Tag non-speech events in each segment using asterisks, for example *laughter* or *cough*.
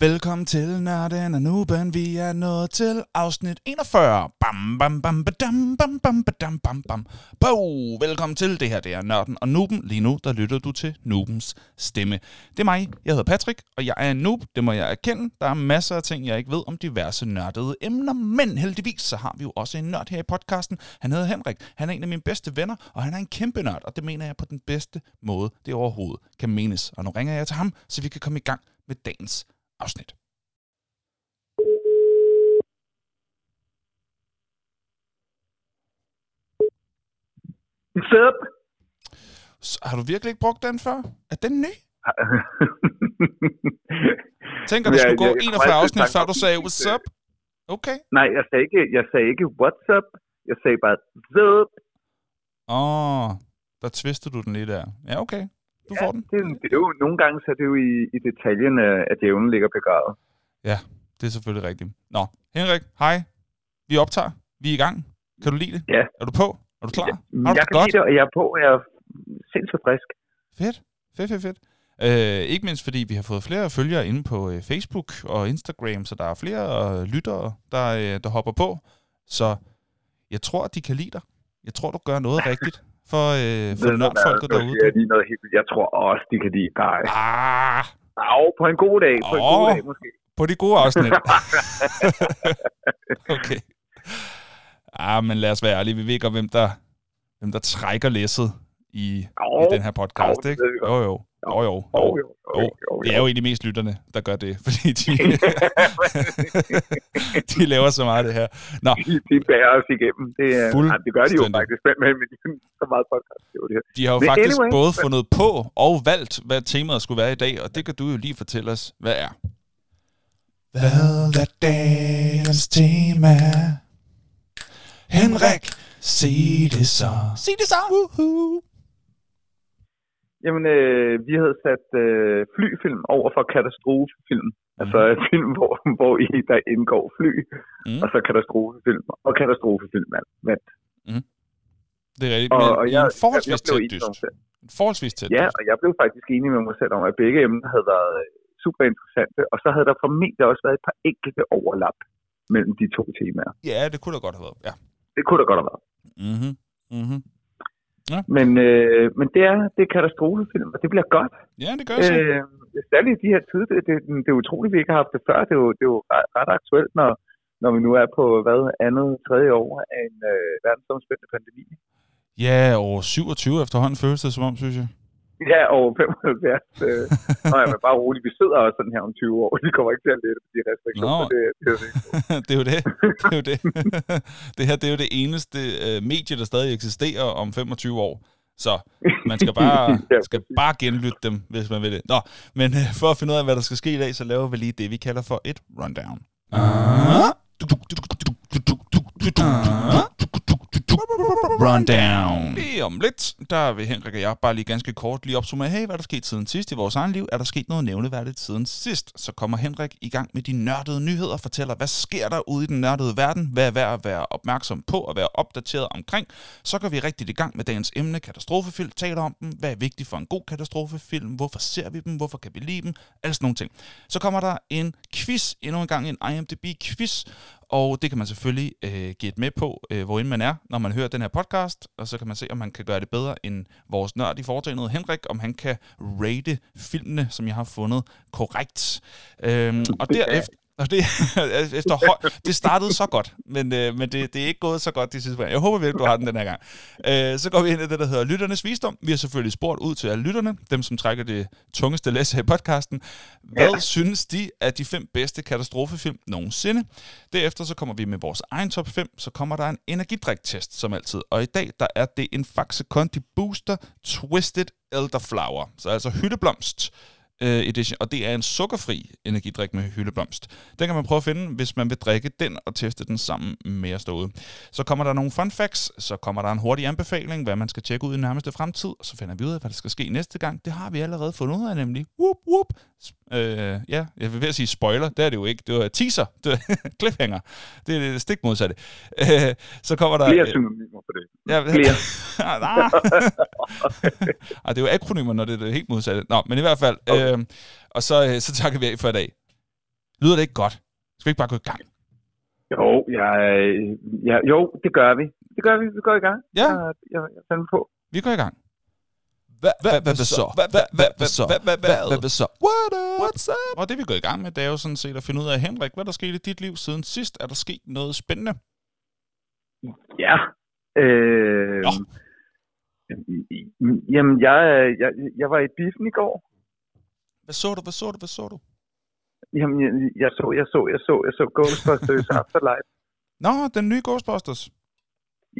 Velkommen til Nørden og Nuben. Vi er nået til afsnit 41. Bam, bam, bam, badam, bam, bam, badam, bam, bam. Bo, velkommen til. Det her det er Nørden og Nuben. Lige nu, der lytter du til Nubens stemme. Det er mig. Jeg hedder Patrick, og jeg er en noob. Det må jeg erkende. Der er masser af ting, jeg ikke ved om diverse nørdede emner. Men heldigvis, så har vi jo også en nørd her i podcasten. Han hedder Henrik. Han er en af mine bedste venner, og han er en kæmpe nørd. Og det mener jeg på den bedste måde, det overhovedet kan menes. Og nu ringer jeg til ham, så vi kan komme i gang med dagens afsnit. Sup? Har du virkelig ikke brugt den før? Er den ny? *laughs* Tænker, der Ja, skulle gå jeg- jeg 41 kommer altid afsnit, før du sagde, what's up? Okay. Nej, jeg sagde ikke, jeg sagde ikke what's up. Jeg sagde bare sup. Åh, oh, der twistede du den lige der. Ja, okay. Du får den. Det, det er jo, nogle gange så er det jo i, i detaljen, at djævlen ligger begravet. Ja, det er selvfølgelig rigtigt. Nå, Henrik, hej. Vi optager. Vi er i gang. Kan du lide det? Ja. Er du på? Er du klar? Har du jeg det kan godt? lide det, og jeg er på, og jeg er sindssygt frisk. Fedt. Fedt, fedt, fedt. Øh, ikke mindst fordi vi har fået flere følgere inde på øh, Facebook og Instagram, så der er flere øh, lyttere, der, øh, der hopper på. Så jeg tror, at de kan lide dig. Jeg tror, du gør noget *laughs* rigtigt for, øh, for nørdfolket derude. Jeg, lige noget helt, jeg tror også, de kan lide dig. Ah, Au, på en god dag. På en god dag, måske. på de gode afsnit. *laughs* okay. Ah, men lad os være ærlige. Vi ved godt, hvem der, hvem der trækker læsset i, Åh, i den her podcast, det ikke? Jo, jo. Jo, jo. Jo, jo. jo, jo, jo, Det er jo egentlig mest lytterne, der gør det, *laughs* fordi de, *laughs* de laver så meget af det her. Nå, de, de bærer os igennem. Det, er, nej, det gør de jo faktisk, men, men så meget podcast. Det jo det her. de har jo Men faktisk anyway, både fundet på og valgt, hvad temaet skulle være i dag, og det kan du jo lige fortælle os, hvad er. Hvad er dagens tema? Henrik, sig det så. Sig det så. Woohoo. Jamen, øh, vi havde sat øh, flyfilm over for katastrofefilm. Mm. Altså en film, hvor, hvor i der indgår fly, Mm. mm. og så katastrofefilm. Og katastrofefilm vandt. vandt. Det er rigtigt, Og, men og jeg, en forholdsvis jeg, jeg blev tæt dyst. En forholdsvis tæt Ja, dyst. og jeg blev faktisk enig med mig selv om, at begge emner havde været øh, super interessante. Og så havde der formentlig også været et par enkelte overlap mellem de to temaer. Ja, det kunne da godt have været. Ja. Det kunne der godt have været. Mhm. Mhm. Men, øh, men det, er, det er katastrofefilm, og det bliver godt. Ja, det gør så. Øh, særligt i de her tider, det, det, det er utroligt, vi ikke har haft det før. Det er jo, det er jo ret, ret aktuelt, når, når vi nu er på hvad, andet, tredje år af en øh, verdensomspændende pandemi. Ja, over 27 efterhånden føles det som om, synes jeg. Ja, over 75. Øh, nå, men bare roligt, vi sidder også sådan her om 20 år. Vi kommer ikke til at lette på de restriktioner. Det, det, er det. det er jo det. Det er jo det. det her det er jo det eneste øh, medie, der stadig eksisterer om 25 år. Så man skal bare, Ja, skal bare genlytte dem, hvis man vil det. Nå, men øh, for at finde ud af, hvad der skal ske i dag, så laver vi lige det, vi kalder for et rundown. Rundown. Lige om lidt, der vil Henrik og jeg bare lige ganske kort lige opsummere, hey, hvad er der sket siden sidst i vores egen liv? Er der sket noget nævneværdigt siden sidst? Så kommer Henrik i gang med de nørdede nyheder, og fortæller, hvad sker der ude i den nørdede verden? Hvad er værd at være opmærksom på og være opdateret omkring? Så går vi rigtigt i gang med dagens emne, katastrofefilm, taler om dem, hvad er vigtigt for en god katastrofefilm, hvorfor ser vi dem, hvorfor kan vi lide dem, alle sådan nogle ting. Så kommer der en quiz, endnu en gang en IMDb-quiz, og det kan man selvfølgelig øh, give et med på, øh, hvor end man er, når man hører den her podcast, og så kan man se, om man kan gøre det bedre end vores nørd i foretagendet, Henrik, om han kan rate filmene, som jeg har fundet korrekt. Øhm, og derefter, og det, *laughs* efter, høj- det startede så godt, men, øh, men det, det er ikke gået så godt de sidste par Jeg håber virkelig, du har den den her gang. Øh, så går vi ind i det, der hedder Lytternes Visdom. Vi har selvfølgelig spurgt ud til alle lytterne, dem som trækker det tungeste læs her i podcasten. Hvad Ja. synes de er de fem bedste katastrofefilm nogensinde? Derefter så kommer vi med vores egen top 5, så kommer der en energidriktest som altid. Og i dag der er det en Faxe Kondi Booster Twisted Elderflower, så altså hyldeblomst øh, edition, og det er en sukkerfri energidrik med hyldeblomst. Den kan man prøve at finde, hvis man vil drikke den og teste den sammen med os derude. Så kommer der nogle fun facts, så kommer der en hurtig anbefaling, hvad man skal tjekke ud i nærmeste fremtid, og så finder vi ud af, hvad der skal ske næste gang. Det har vi allerede fundet ud af, nemlig. Whoop, whoop. Øh, ja, jeg vil ved at sige spoiler, det er det jo ikke. Det var teaser, det var *laughs* cliffhanger. Det er det stik modsatte. Øh, så kommer der... Flere synonymer på det. Ja, Flere. *laughs* ah, Ej, det er jo akronymer, når det er det helt modsatte. Nå, men i hvert fald. Okay. Øh, og så, øh, så takker vi af for i dag. Lyder det ikke godt? Skal vi ikke bare gå i gang? Jo, jeg, ja, jo, det gør vi. Det gør vi. Vi går i gang. Ja. Jeg, jeg, jeg på. Vi går i gang. Hvad hvad så? Hvad hvad hvad så? Hvad hvad så? What's up? Og det vi går i gang med, det er jo sådan set at finde ud af, Henrik, hvad der skete i dit liv siden sidst. Er der sket noget spændende? Ja. Øh. Jamen, jeg, jeg, jeg var i biffen i går. Hvad så du? Hvad så du? Hvad så du? Jamen, jeg, jeg så, jeg så, jeg så, jeg så Ghostbusters *laughs* Afterlife. Nå, den nye Ghostbusters.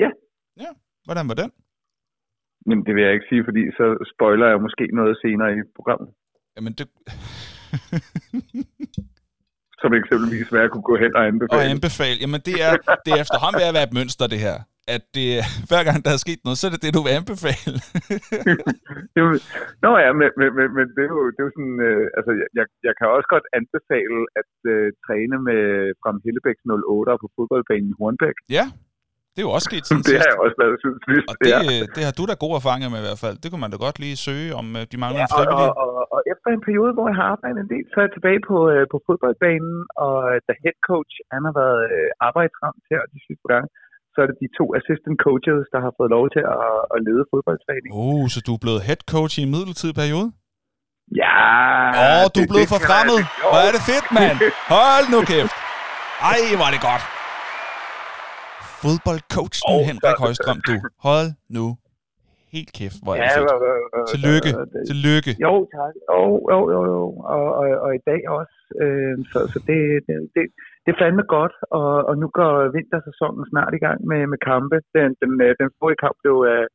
Ja. Ja. Hvordan var den? Jamen, det vil jeg ikke sige, fordi så spoiler jeg måske noget senere i programmet. Jamen, det... *laughs* Som eksempelvis, hvad jeg kunne gå hen og Og anbefale. anbefale. Jamen, det er, det er efterhånden ved at være et mønster, det her. At det, hver gang der er sket noget, så er det det, du vil anbefale. *laughs* Nå ja, men, men, men, men det er jo, det er jo sådan, øh, altså jeg, jeg, kan også godt anbefale at øh, træne med Frem Hellebæks 08 på fodboldbanen i Hornbæk. ja, det er jo også sket *laughs* siden Det har sidst. jeg også lavet siden sidst. Og det, ja. ja. det har du da gode erfaringer med i hvert fald. Det kunne man da godt lige søge, om øh, de mangler Ja, en og, og, og, og efter en periode, hvor jeg har arbejdet en del, så er jeg tilbage på, øh, på fodboldbanen, og da head coach, han har været øh, arbejdsramt her de sidste gange, så er det de to assistant coaches, der har fået lov til at, at lede fodboldtræning. Oh, så du er blevet head coach i en midlertidig periode? Ja! Åh, oh, du er blevet forfremmet. Hvor er det fedt, mand. *laughs* Hold nu kæft. Ej, var det godt. Fodboldcoachen Åh, Henrik Højstrøm, du. Hold nu helt kæft, hvor er det Ja, fedt. Tillykke. Tillykke. Jo, tak. Jo, jo, jo, jo. Og, og, og i dag også. Øh, så så det, det, det, det er fandme godt. Og, og nu går vintersæsonen snart i gang med, med kampe. Den, den, øh, den forrige kamp blev øh,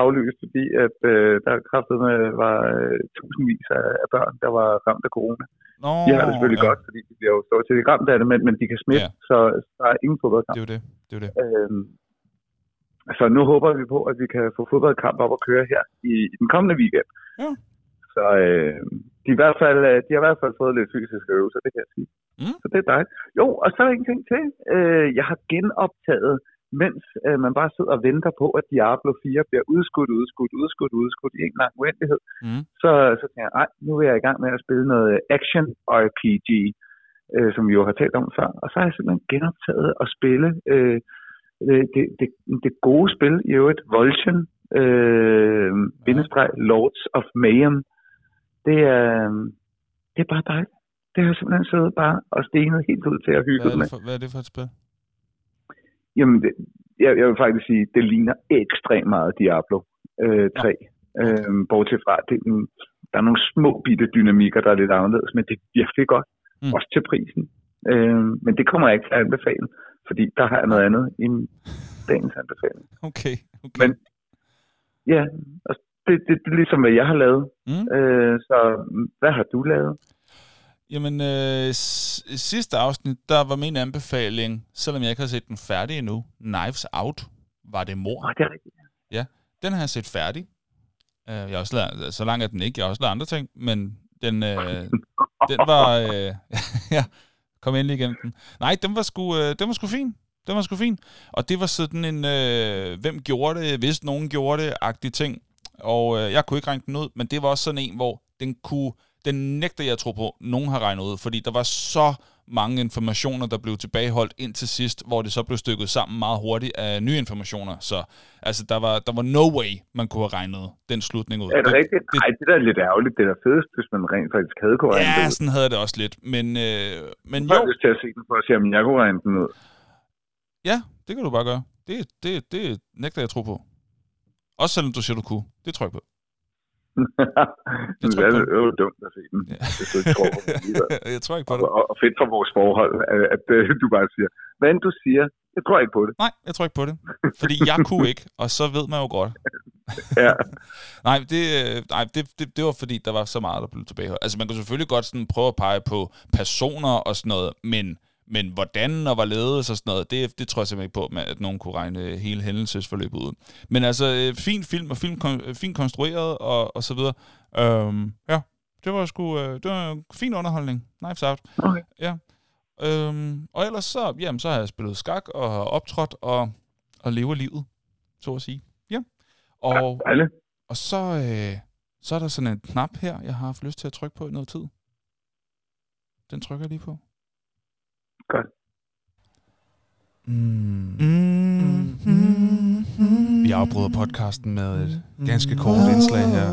aflyst, fordi at, øh, der kraftet med var øh, tusindvis af, af børn, der var ramt af corona. Nå, De har det selvfølgelig ja. godt, fordi de bliver jo stort set ramt af det, men, men de kan smitte, Ja. så, så der er ingen fodboldkamp. Det er jo det. Det er det. Øhm, så nu håber vi på, at vi kan få fodboldkamp op og køre her i, i den kommende weekend. Ja. Så øh, de, i hvert fald, øh, de har i hvert fald fået lidt fysiske øvelser, det kan jeg sige. Mm. Så det er dejligt. Jo, og så er der en ting til. Øh, jeg har genoptaget, mens øh, man bare sidder og venter på, at Diablo 4 bliver udskudt, udskudt, udskudt, udskudt i en lang uendelighed. Mm. Så, så tænker jeg, ej, nu er jeg i gang med at spille noget action RPG, øh, som vi jo har talt om før. Og så har jeg simpelthen genoptaget at spille øh, det, det, det, gode spil i øvrigt, Voltion, øh, bindestreg Lords of Mayhem. Det er, det er bare dejligt. Det har jeg simpelthen siddet bare og stenet helt ud til at hygge Hvad med. for, hvad er det for et spil? Jamen, det, jeg, jeg vil faktisk sige, det ligner ekstremt meget Diablo øh, 3. Øh, bortset fra, det, er der er nogle små bitte dynamikker, der er lidt anderledes, men det er virkelig godt. Mm. Mm. Også til prisen. Øh, men det kommer jeg ikke til at anbefale, fordi der har jeg noget andet i dagens anbefaling. Okay, okay. Men ja, og det, det, det er ligesom, hvad jeg har lavet. Mm. Øh, så hvad har du lavet? Jamen, øh, sidste afsnit, der var min anbefaling, selvom jeg ikke har set den færdig endnu, Knives Out, var det mor. Åh, det er rigtigt. Den har jeg set færdig. Øh, jeg har også lavet, så langt er den ikke, jeg har også lavet andre ting, men den, øh, *laughs* den var... Øh, *laughs* ja, kom endelig igennem den. Nej, den var sgu, øh, den var sgu fin. Den var sgu fin. Og det var sådan en, øh, hvem gjorde det, hvis nogen gjorde det, agtig ting. Og øh, jeg kunne ikke regne den ud, men det var også sådan en, hvor den kunne, den nægter jeg at tro på, nogen har regnet ud, fordi der var så mange informationer, der blev tilbageholdt ind til sidst, hvor det så blev stykket sammen meget hurtigt af nye informationer. Så altså, der var, der var no way, man kunne have regnet den slutning ud. Er det rigtigt? det- Nej, det der er lidt ærgerligt. Det er fedest, hvis man rent faktisk havde kunne regne det Ja, ud. sådan havde det også lidt. Men, øh, men Jeg har jo, lyst til at se den for at se, om jeg kunne regne den ud. ja, det kan du bare gøre. Det, det, det nægter jeg at tro på. Også selvom du siger, du kunne. Det tror jeg på. Det tror jeg er på. jo dumt at se den, Ja. hvis du ikke tror på alligevel. *laughs* jeg tror ikke på det. Og, og fedt for vores forhold, at, at øh, du bare siger, hvad end du siger, jeg tror ikke på det. Nej, jeg tror ikke på det. Fordi jeg kunne ikke, og så ved man jo godt. *laughs* Ja. *laughs* Nej, det, øh, nej det, det, det var fordi, der var så meget, der blev tilbage. Altså, man kan selvfølgelig godt sådan prøve at pege på personer og sådan noget, men, men hvordan og hvorledes og sådan noget, det, det tror jeg simpelthen ikke på, med, at nogen kunne regne hele hændelsesforløbet ud. Men altså, øh, fin film og film, øh, fint konstrueret og, og så videre. Øhm, ja, det var sgu øh, det var en fin underholdning. Knives Out. Okay. Ja. Øhm, og ellers så, jamen, så har jeg spillet skak og har optrådt og, og lever livet, så at sige. Ja. Og, Alle. og så, øh, så er der sådan en knap her, jeg har haft lyst til at trykke på i noget tid. Den trykker jeg lige på. Godt. Mm. Mm. Vi afbryder podcasten med et ganske kort indslag her.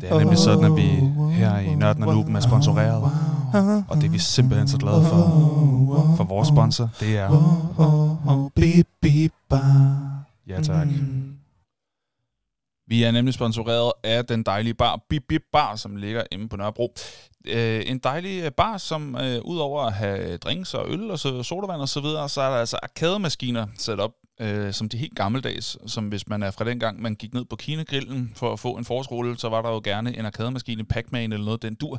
Det er nemlig sådan, at vi her i Nørden og Luben er sponsoreret. Og det er vi simpelthen så glade for. For vores sponsor, det er... Ja tak. Vi er nemlig sponsoreret af den dejlige bar Bip Bip Bar, som ligger inde på Nørrebro. Øh, en dejlig øh, bar, som øh, udover at have øh, drinks og øl og så, sodavand og så videre, så er der altså arkademaskiner sat op, øh, som de helt gammeldags, som hvis man er fra dengang, man gik ned på Kinegrillen for at få en forårsrulle, så var der jo gerne en arkademaskine, Pac-Man eller noget den dur,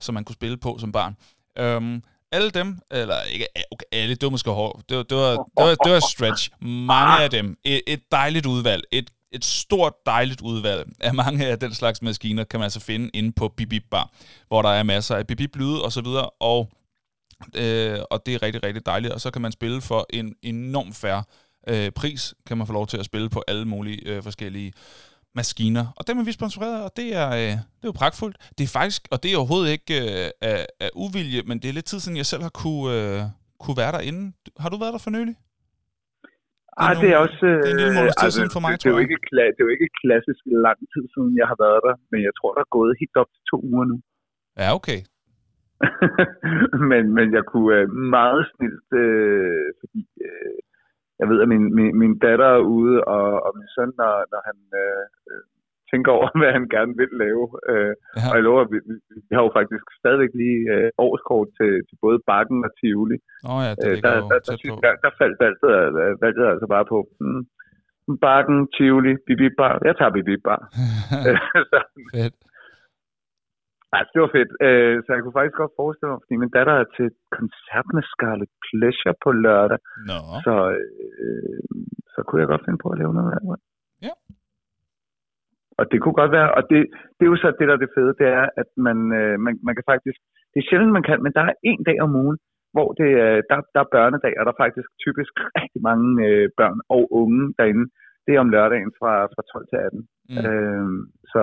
som man kunne spille på som barn. Øhm, alle dem, eller ikke okay, alle, det var måske hårdt, det var, det var, det var, det var stretch. Mange af dem, et, et dejligt udvalg, et et stort, dejligt udvalg af mange af den slags maskiner, kan man altså finde inde på Bibib Bar, hvor der er masser af Bibib lyde og så videre, og, øh, og det er rigtig, rigtig dejligt. Og så kan man spille for en enorm færre øh, pris, kan man få lov til at spille på alle mulige øh, forskellige maskiner. Og dem er vi sponsoreret og det er, øh, det er jo pragtfuldt. Det er faktisk, og det er overhovedet ikke øh, af, af uvilje, men det er lidt tid siden, jeg selv har kunne, øh, kunne være derinde. Har du været der for nylig? Det er, ah, det er også... Det er en lille måneds tid altså, siden for mig, det, det, er jo ikke, det er jo ikke klassisk lang tid siden, jeg har været der, men jeg tror, der er gået helt op til to uger nu. Ja, okay. *laughs* men, men jeg kunne uh, meget snilt, uh, fordi uh, jeg ved, at min, min, min datter er ude, og, og min søn, når, når han uh, tænker over, *laughs* hvad han gerne vil lave. Øh, og jeg lover, vi, vi, har jo faktisk stadigvæk lige øh, årskort til, til både Bakken og Tivoli. Oh ja, det øh, der, der, der, der, der faldt valget, valget altså bare på mm, Bakken, Tivoli, Bibi Bar. Jeg tager Bibi Bar. *laughs* fedt. Altså, det var fedt. Øh, så jeg kunne faktisk godt forestille mig, fordi min datter er til koncert med Scarlet Pleasure på lørdag. Nå. Så, øh, så kunne jeg godt finde på at lave noget af det. Ja. Og det kunne godt være, og det, det er jo så det, der er det fede, det er, at man, øh, man, man kan faktisk, det er sjældent, man kan, men der er en dag om ugen, hvor det, der, der er børnedag, og der er faktisk typisk *laughs* rigtig mange øh, børn og unge derinde. Det er om lørdagen fra, fra 12 til 18. Mm. Øh, så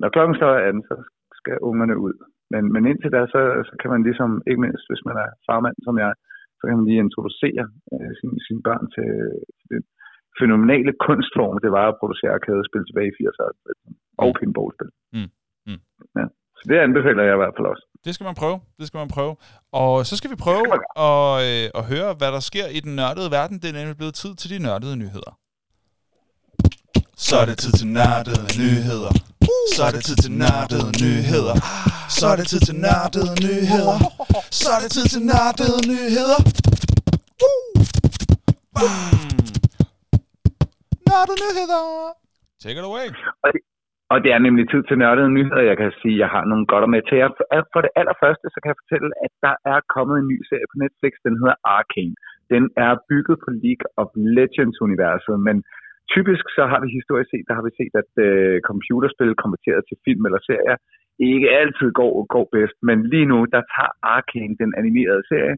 når klokken så er 18, så skal ungerne ud. Men, men indtil da, så, så kan man ligesom, ikke mindst hvis man er farmand som jeg, så kan man lige introducere øh, sine, sine børn til, til det fænomenale kunstform, det var at producere arkadespil tilbage i 80'erne og mm. pinballspil. Mm. Mm. Ja. Så det anbefaler jeg i hvert fald også. Det skal man prøve. Det skal man prøve. Og så skal vi prøve at, øh, at høre, hvad der sker i den nørdede verden. Det er nemlig blevet tid til de nørdede nyheder. Så er det tid til nørdede nyheder. Så er det tid til nørdede nyheder. Så er det tid til nørdede nyheder. Så er det tid til nørdede nyheder. Bam! Nørdede nyheder. Take it away. Og det, og det er nemlig tid til nørdede nyheder. Jeg kan sige, at jeg har nogle godt med til jer. For det allerførste, så kan jeg fortælle, at der er kommet en ny serie på Netflix. Den hedder Arcane. Den er bygget på League of Legends-universet, men typisk så har vi historisk set, der har vi set, at uh, computerspil konverteret til film eller serier ikke altid går, går bedst. Men lige nu, der tager Arcane, den animerede serie,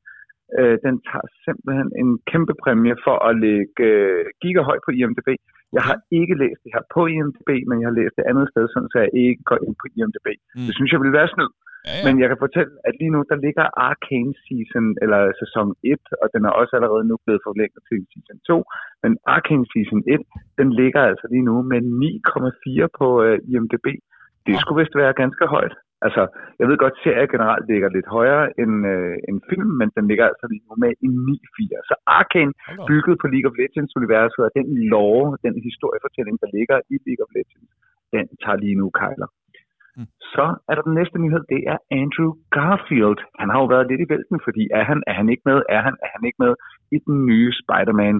øh, den tager simpelthen en kæmpe præmie for at lægge øh, gigahøjt på IMDb. Jeg har ikke læst det her på IMDb, men jeg har læst det andet sted, så jeg ikke går ind på IMDb. Mm. Det synes jeg ville være snyd. Ja, ja. Men jeg kan fortælle, at lige nu, der ligger Arcane Season, eller sæson 1, og den er også allerede nu blevet forlænget til season 2. Men Arcane Season 1, den ligger altså lige nu med 9,4 på uh, IMDb. Det skulle vist være ganske højt. Altså, jeg ved godt, at serier generelt ligger lidt højere end, øh, end film, men den ligger altså lige nu med en 9-4. Så Arkane, bygget på League of Legends-universet, og den lore, den historiefortælling, der ligger i League of Legends, den tager lige nu kejler. Mm. Så er der den næste nyhed, det er Andrew Garfield. Han har jo været lidt i vælten, fordi er han, er han ikke med, er han, er han ikke med i den nye Spider-Man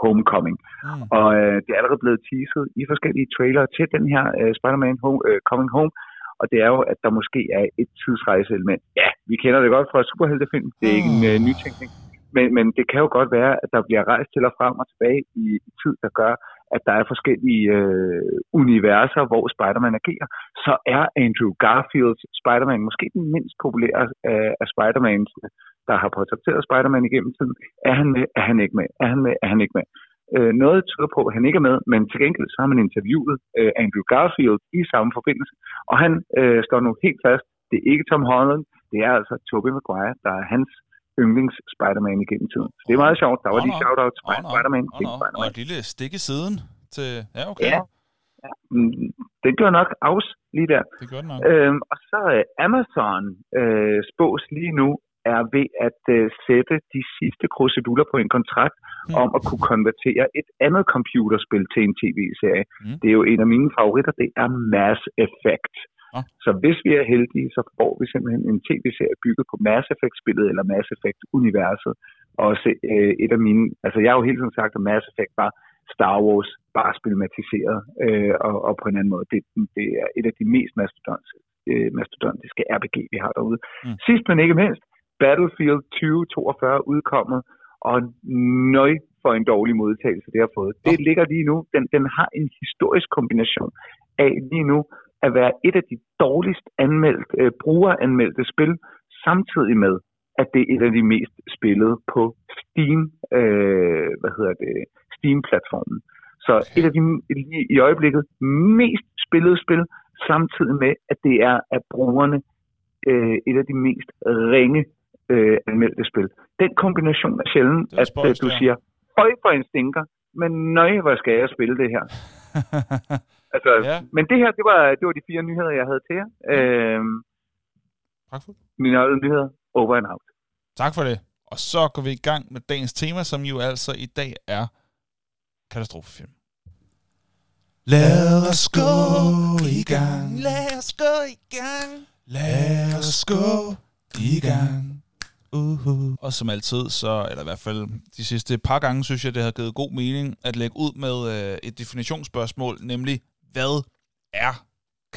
Homecoming. Mm. Og øh, det er allerede blevet teaset i forskellige trailere til den her øh, Spider-Man home, øh, Coming Home, og det er jo, at der måske er et tidsrejseelement. Ja, vi kender det godt fra superheltefilm. Det er ikke en uh, nytænkning. Men, men det kan jo godt være, at der bliver rejst til og frem og tilbage i, i tid, der gør, at der er forskellige øh, universer, hvor Spider-Man agerer, så er Andrew Garfields Spider-Man måske den mindst populære af, af Spider-Mans, der har portrætteret Spider-Man igennem tiden. Er han med? Er han ikke med? Er han med? Er han ikke med? Øh, noget tyder på, at han ikke er med, men til gengæld så har man interviewet øh, Andrew Garfield i samme forbindelse, og han øh, står nu helt fast, det er ikke Tom Holland, det er altså Tobey Maguire, der er hans yndlings Spider-Man igennem tiden. Så det er meget sjovt. Der var Nå, lige nå. shout-out til Nå, nå. Spider-Man. Nå, King nå. Og et lille stik i siden til... Ja, okay. Ja. Ja, mm, det gør nok afs lige der. Det gør det nok. Øhm, og så øh, Amazon øh, spås lige nu er ved at øh, sætte de sidste kruseduller på en kontrakt Hmm. om at kunne konvertere et andet computerspil til en tv-serie. Mm. Det er jo en af mine favoritter, det er Mass Effect. Nå. Så hvis vi er heldige, så får vi simpelthen en tv-serie bygget på Mass Effect-spillet eller Mass Effect-universet. Også øh, et af mine, altså jeg har jo hele tiden sagt, at Mass Effect var Star Wars, bare spilmatiseret øh, og, og på en anden måde. Det, det er et af de mest mastodontiske, øh, mastodontiske RPG, vi har derude. Mm. Mm. Sidst men ikke mindst, Battlefield 2042 udkommet, og nøj for en dårlig modtagelse, det har fået. Det ligger lige nu, den, den har en historisk kombination af lige nu at være et af de dårligst anmeldt, øh, brugeranmeldte spil, samtidig med, at det er et af de mest spillede på Steam, øh, hvad hedder det, Steam-platformen. Så et af de i øjeblikket mest spillede spil, samtidig med, at det er af brugerne øh, et af de mest ringe øh, anmeldte spil. Den kombination er sjældent, er at øh, du siger, høj for en stinker, men nøj, hvor skal jeg spille det her. *laughs* Altså, Ja. Men det her, det var, det var de fire nyheder, jeg havde til jer. Øhm, Pragtfuldt. mine øjne nyheder, over and out. Tak for det. Og så går vi i gang med dagens tema, som jo altså i dag er katastrofefilm. Lad os gå i gang. Lad os gå i gang. Lad os gå i gang. Uh-huh. Og som altid, så, eller i hvert fald de sidste par gange, synes jeg, det har givet god mening at lægge ud med øh, et definitionsspørgsmål, nemlig, hvad er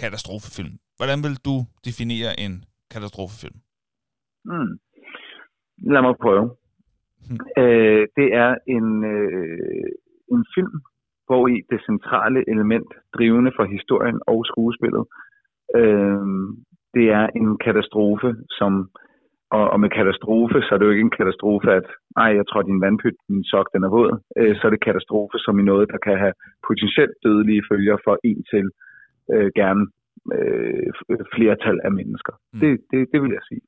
katastrofefilm? Hvordan vil du definere en katastrofefilm? Mm. Lad mig prøve. Hmm. Øh, det er en, øh, en film, hvor i det centrale element, drivende for historien og skuespillet, øh, det er en katastrofe, som og, og med katastrofe, så er det jo ikke en katastrofe, at ej, jeg tror, din vandpyt, min sok, den er våd. Øh, så er det katastrofe som i noget, der kan have potentielt dødelige følger for en til øh, gerne øh, flertal af mennesker. Mm. Det, det, det vil jeg sige.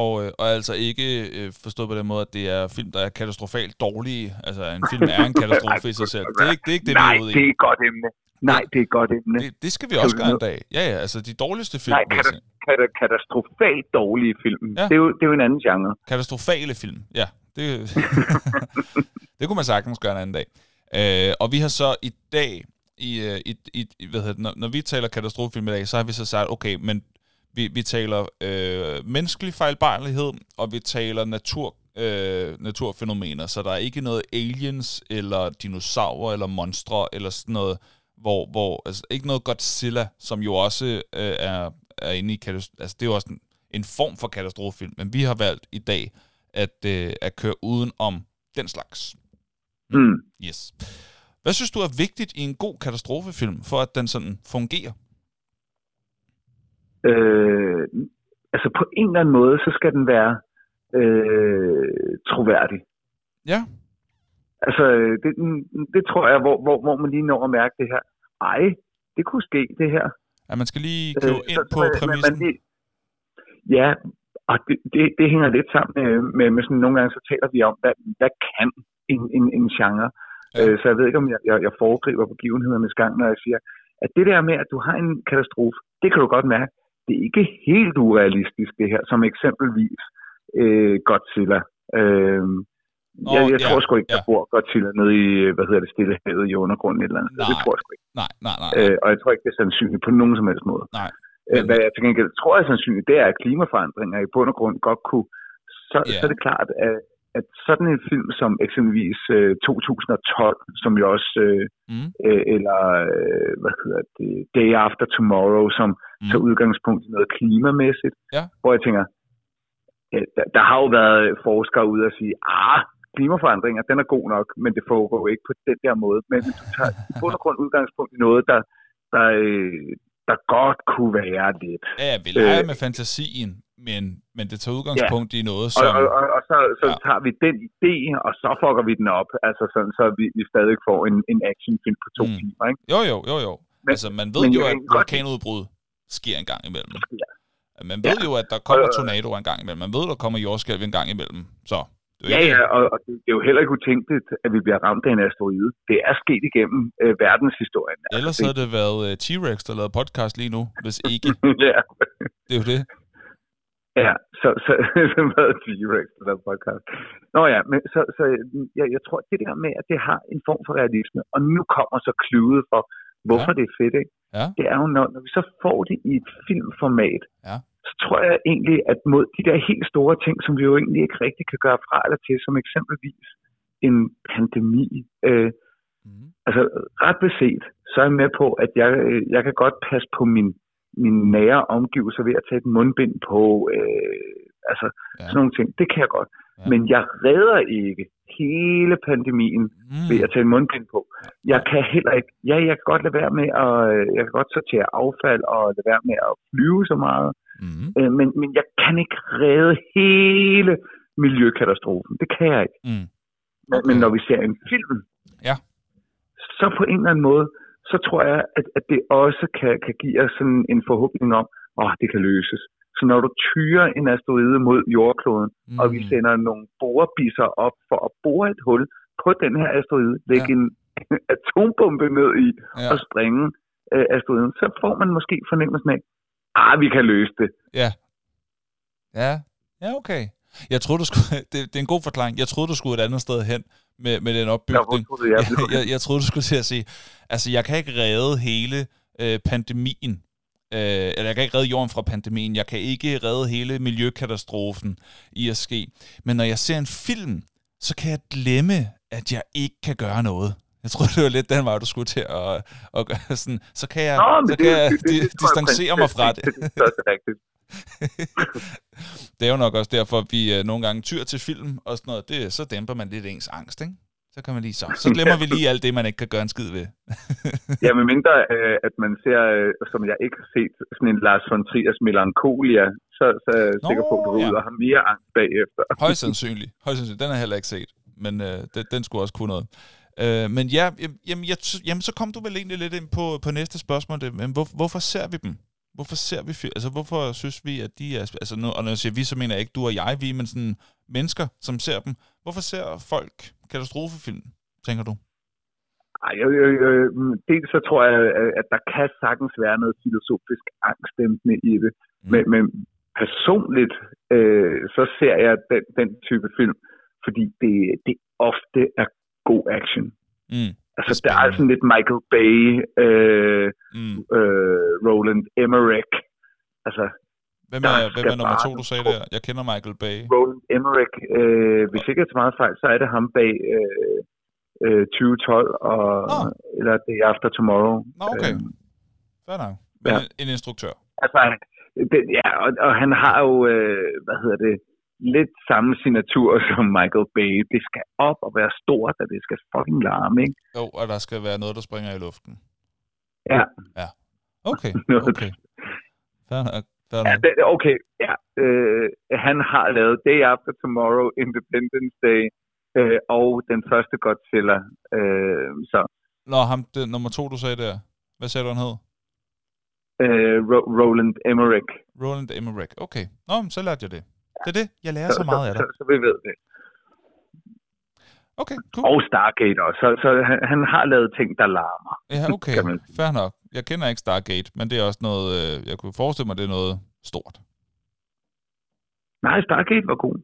Og, øh, og altså ikke øh, forstået på den måde, at det er film, der er katastrofalt dårlige. Altså, en film er en *laughs* katastrofe i sig selv. Det er ikke det, er ikke det Nej, vi er ude i. det er et godt emne. Nej, det er et godt emne. Det, det skal vi også gøre en dag. Ja, ja, altså de dårligste film. Nej, sige. Kata- katastrofalt dårlige film. Ja. Det, er jo, det er jo en anden genre. Katastrofale film, ja. Det, *laughs* det kunne man sagtens gøre en anden dag. Øh, og vi har så i dag, i, øh, i, i, i hvad hedder det, når, når vi taler katastrofefilm i dag, så har vi så sagt, okay, men vi, vi taler øh, menneskelig fejlbarlighed, og vi taler natur, øh, naturfænomener, så der er ikke noget aliens, eller dinosaurer, eller monstre, eller sådan noget, hvor, hvor altså ikke noget Godzilla, som jo også øh, er, er inde i katastrofe, altså det er jo også en, en form for katastrofefilm, men vi har valgt i dag at, øh, at køre uden om den slags. Mm. Yes. Hvad synes du er vigtigt i en god katastrofefilm, for at den sådan fungerer? Øh, altså på en eller anden måde, så skal den være øh, troværdig. Ja, Altså, det, det tror jeg, hvor, hvor, hvor man lige når at mærke det her. Ej, det kunne ske, det her. at man skal lige købe Øh, ind på man- præmissen. Man, lige, ja, og det, det, det hænger lidt sammen med, med, med sådan, nogle gange så taler vi om, hvad, hvad kan en, en, en genre? Ja. Ja. Øh, så jeg ved ikke, om jeg, jeg, jeg foregriber begivenhedernes gang, når jeg siger, at det der med, at du har en katastrofe, det kan du godt mærke, det er ikke helt urealistisk det her, som eksempelvis øh, Godzilla. Øh, Nå, jeg, jeg ja, tror sgu ikke, der ja. bor Godzilla nede i, hvad hedder det, Stillehavet i undergrunden et eller andet. sted. Det Nej. tror jeg sgu ikke. Nej, nej, nej. Øh, og jeg tror ikke, det er sandsynligt på nogen som helst måde. Nej. Øh, Men- hvad jeg til gengæld tror er sandsynligt, det er, at klimaforandringer i bund og grund godt kunne, så, Ja. så er det klart, at, at sådan en film som eksempelvis øh, 2012, som jo også, øh, Mm. øh, eller øh, hvad hedder det, Day After Tomorrow, som Mm. tager udgangspunkt i noget klimamæssigt, Ja. hvor jeg tænker, der, der har jo været forskere ude og sige, ah, klimaforandringer, den er god nok, men det foregår ikke på den der måde. Men hvis du tager i bund og grund udgangspunkt i noget, der, der, øh, der godt kunne være lidt. Ja, ja, vi leger Øh, med fantasien, men, men det tager udgangspunkt i noget, Og, som... og, og, og så, så Ja. ja. tager vi den idé, og så fucker vi den op, altså sådan, så vi, vi stadig får en, en actionfilm på to Mm. timer, ikke? Jo, jo, jo, jo. Men- altså, man ved men jo, at kan godt- vulkanudbrud sker en gang imellem. Ja. Man ved Ja. jo, at der kommer Og- tornadoer en gang imellem. Man ved, der kommer jordskælv en gang imellem. Så Ja, ja, og, og det er jo heller ikke utænkeligt, at vi bliver ramt af en asteroide. Det er sket igennem øh, verdenshistorien. Ellers Altså, havde det været uh, T-Rex, der lavede podcast lige nu, hvis *laughs* ikke. ja, Det er jo det. ja, så, så *laughs* hvad er T-Rex, der lavede podcast. Nå ja, men så, så jeg, jeg tror, det der med, at det har en form for realisme, og nu kommer så kludet for, hvorfor Ja. ja. det er fedt, ikke? Ja. Det er jo, når, når vi så får det i et filmformat, Ja. Så tror jeg egentlig, at mod de der helt store ting, som vi jo egentlig ikke rigtig kan gøre fra eller til, som eksempelvis en pandemi, øh, Mm. altså ret beset, så er jeg med på, at jeg, øh, jeg kan godt passe på min, min nære omgivelser ved at tage et mundbind på, øh, altså Ja. ja. sådan nogle ting. Det kan jeg godt. Ja. Men jeg redder ikke hele pandemien Mm. ved at tage et mundbind på. Jeg kan heller ikke, ja, jeg kan godt lade være med at, øh, jeg kan godt sortere affald og lade være med at flyve så meget, Mm. øh, men, men jeg kan ikke redde hele miljøkatastrofen. Det kan jeg ikke. Mm. Men, men når vi ser en film, Ja. så på en eller anden måde, så tror jeg, at, at det også kan, kan give os sådan en forhåbning om, at oh, det kan løses. Så når du tyrer en asteroide mod jordkloden, mm. og vi Mm. sender nogle borebisser op for at bore et hul på den her asteroide, lægge Ja. en *laughs* atombombe ned i Ja. og sprænge øh, asteroiden, så får man måske fornemmelsen af, ah, vi kan løse det. Ja. Ja. Ja, okay. Jeg troede, du skulle... *laughs* Det, det er en god forklaring. Jeg troede, du skulle et andet sted hen med, med den Jeg opbygning. jeg, *laughs* jeg, jeg, jeg troede, du skulle til at sige, altså jeg kan ikke redde hele øh, pandemien, øh, eller jeg kan ikke redde jorden fra pandemien, jeg kan ikke redde hele miljøkatastrofen i at ske. Men når jeg ser en film, så kan jeg glemme, at jeg ikke kan gøre noget. Jeg tror, *laughs* det var lidt den vej, du skulle til at, at gøre sådan. Så kan jeg, Nå, så det, kan jeg det, det, det, distancere mig fra det. principielt, Det er rigtigt. *laughs* det er jo nok også derfor, at vi øh, nogle gange tyr til film og sådan noget. Det, så dæmper man lidt ens angst, ikke? Så kan man lige så. Så glemmer vi lige alt det, man ikke kan gøre en skid ved. *laughs* Ja, med mindre, øh, at man ser, øh, som jeg ikke har set, sådan en Lars von Triers melankolia, så, så er jeg Nå, sikker på, at du ja. har mere angst bagefter. *laughs* Højst sandsynligt. Højst sandsynligt. Den har jeg heller ikke set. Men øh, den, den skulle også kunne noget. Øh, men ja, jamen, jeg, jamen, så kom du vel egentlig lidt ind på, på næste spørgsmål. Det, men hvor, hvorfor ser vi dem? Hvorfor ser vi? Altså, hvorfor synes vi, at de er... Altså, nu, og når jeg siger vi, så mener jeg ikke du og jeg, vi, men sådan mennesker, som ser dem. Hvorfor ser folk katastrofefilm, tænker du? Ej, jeg, jeg, jeg, dels så tror jeg, øh, at der kan sagtens være noget filosofisk angstdæmpende i det. Mm. Men, men personligt, øh, så ser jeg den, den type film, fordi det, det ofte er god action. Mm. Altså, er der er sådan lidt Michael Bay, øh, Mm. øh, Roland Emmerich. Altså, Hvem er, hvem er nummer to, du sagde der? Jeg kender Michael Bay. Roland Emmerich, øh, hvis ikke jeg tager meget fejl, så er det ham bag øh, øh, 2012 og, Nå. eller Day After Tomorrow. Nå, okay. Øh, Fair nok. Men Ja. en, instruktør. altså, det, ja, og, og han har jo, øh, hvad hedder det, lidt samme signatur *laughs* som Michael Bay. Det skal op og være stort, og det skal fucking larme, ikke? Jo, og der skal være noget, der springer i luften. Ja. Ja. Okay, *laughs* okay. Fair nok. Ja, det, okay, ja. Øh, han har lavet Day After Tomorrow, Independence Day øh, og den første Godzilla. Øh, så Nå, ham, det, nummer to, du sagde der. Hvad sagde du, han hed? øh, Ro- Roland Emmerich. Roland Emmerich. Okay. Nå, så lærte jeg det. Det er det. Jeg lærer så meget af så, dig. så, så vi ved det. Okay, cool. Og Stargate også. Så, så han, han har lavet ting, der larmer. Ja, *laughs* okay. Fair nok. Jeg kender ikke Stargate, men det er også noget, øh, jeg kunne forestille mig, det er noget stort. Nej, Stargate var god.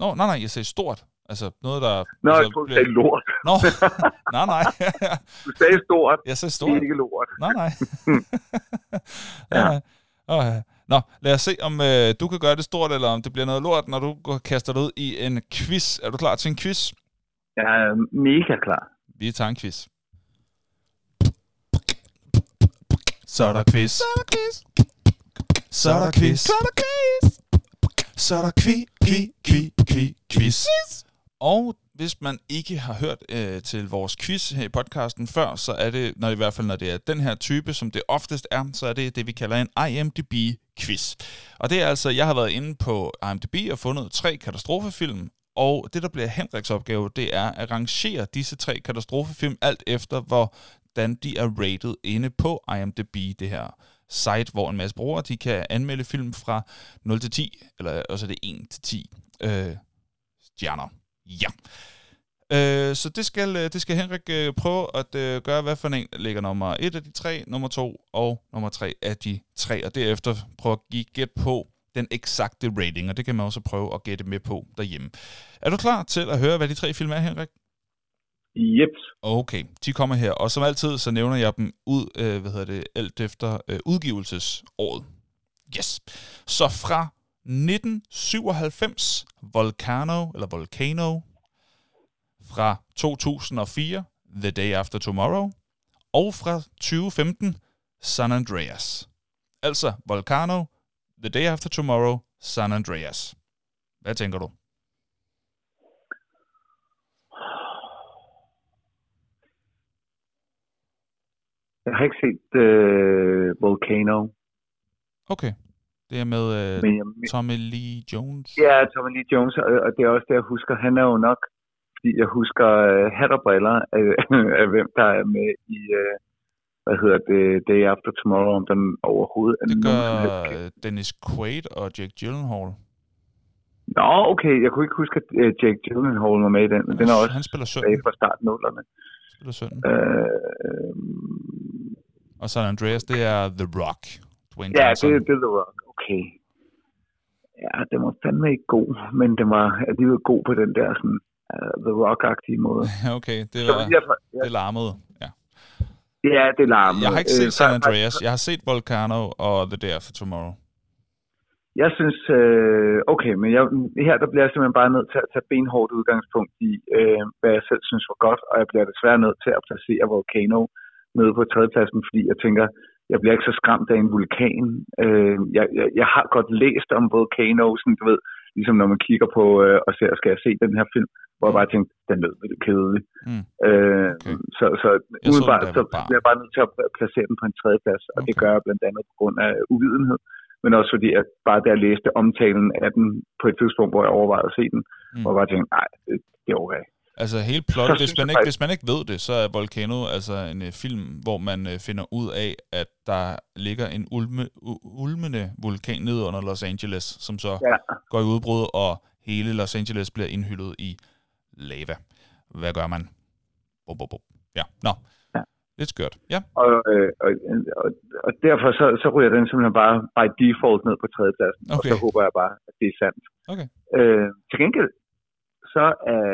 Nå, nej, nej, jeg sagde stort. Altså noget, der... Nå, altså, jeg troede, du sagde lort. Nå, *laughs* nej, nej. Du sagde stort, jeg sagde stort. ikke lort. Nej, nej. *laughs* Oh, ja. Nå, lad os se, om øh, du kan gøre det stort, eller om det bliver noget lort, når du kaster dig ud i en quiz. Er du klar til en quiz? Jeg er mega klar. Vi tager en quiz. Så er der quiz. Så er der quiz. Så er der quiz. Så er der quiz. Så er der kvi, kvi, kvi, kvi, quiz. Og hvis man ikke har hørt øh, til vores quiz her i podcasten før, så er det, når i hvert fald når det er den her type, som det oftest er, så er det det, vi kalder en IMDb-quiz. Og det er altså, jeg har været inde på IMDb og fundet tre katastrofefilm, og det, der bliver Henriks opgave, det er at rangere disse tre katastrofefilm alt efter, hvordan de er rated inde på IMDb, det her site, hvor en masse brugere, de kan anmelde film fra 0 til 10, eller også er det 1 til 10 øh, stjerner. Ja. Øh, så det skal, øh, det skal Henrik øh, prøve at øh, gøre, hvad for en ligger nummer 1 af de tre, nummer 2 og nummer 3 af de tre, og derefter prøve at give gæt på den eksakte rating, og det kan man også prøve at gætte med på derhjemme. Er du klar til at høre, hvad de tre film er, Henrik? Yep. Okay, de kommer her, og som altid, så nævner jeg dem ud, øh, hvad hedder det, alt efter øh, udgivelsesåret. Yes. Så fra 1997, Volcano, eller Volcano, fra 2004, The Day After Tomorrow, og fra 2015, San Andreas. Altså Volcano, The Day After Tomorrow, San Andreas. Hvad tænker du? Jeg har ikke set uh, Volcano. Okay. Det er med uh, Men jeg, Tommy Lee Jones. ja, Tommy Lee Jones, og, og det er også det, jeg husker. Han er jo nok, fordi jeg husker uh, hat og briller af, *laughs* af hvem der er med i, uh, hvad hedder det, Day After Tomorrow, om den overhovedet er Det gør øh, Dennis Quaid og Jake Gyllenhaal. Nå, okay, jeg kunne ikke huske, at uh, Jake Gyllenhaal var med i den, men den er også Han spiller søn. fra starten nullerne. Spiller søn. Uh, Og San Andreas, det er The Rock. Dwayne ja, Johnson. det, det er The Rock. Okay. Ja, den var fandme ikke god, men den var alligevel god på den der sådan, uh, The Rock-agtige måde. *laughs* okay, det Så var vidt jeg, ja, det larmede. Ja. Ja, det larmer. Jeg har ikke Øh, set så- San Andreas. Jeg har set Volcano og The Day After Tomorrow. Jeg synes, øh, okay, men jeg, her der bliver jeg simpelthen bare nødt til at tage benhårdt udgangspunkt i, øh, hvad jeg selv synes var godt, og jeg bliver desværre nødt til at placere Volcano nede på tredjepladsen, fordi jeg tænker, jeg bliver ikke så skræmt af en vulkan. Øh, jeg, jeg, jeg har godt læst om Volcano, sådan, du ved, ligesom når man kigger på øh, og ser, skal jeg se den her film, hvor jeg bare tænkte, den lød lidt kedelig. Mm. Øh, Okay. Så, så den, jeg så var barn. bliver jeg bare nødt til at placere den på en tredjeplads, og det Okay. gør jeg blandt andet på grund af uvidenhed men også fordi, at bare da jeg læste omtalen af den på et tidspunkt, hvor jeg overvejede at se den, Mm. mm. hvor jeg bare tænkte, nej, det, det er okay. Altså hele plottet, hvis man, ikke, hvis man ikke ved det, så er Volcano altså en uh, film, hvor man uh, finder ud af, at der ligger en ulme, ulmende vulkan nede under Los Angeles, som så Ja. går i udbrud, og hele Los Angeles bliver indhyldet i lava. Hvad gør man? Bo, bo, bo. Ja, nå. Ja. Lidt skørt. Ja, Og, øh, og, og, og derfor så, så ryger den simpelthen bare by default ned på tredjepladsen, okay. og så håber jeg bare, at det er sandt. Okay. Øh, til gengæld, så er,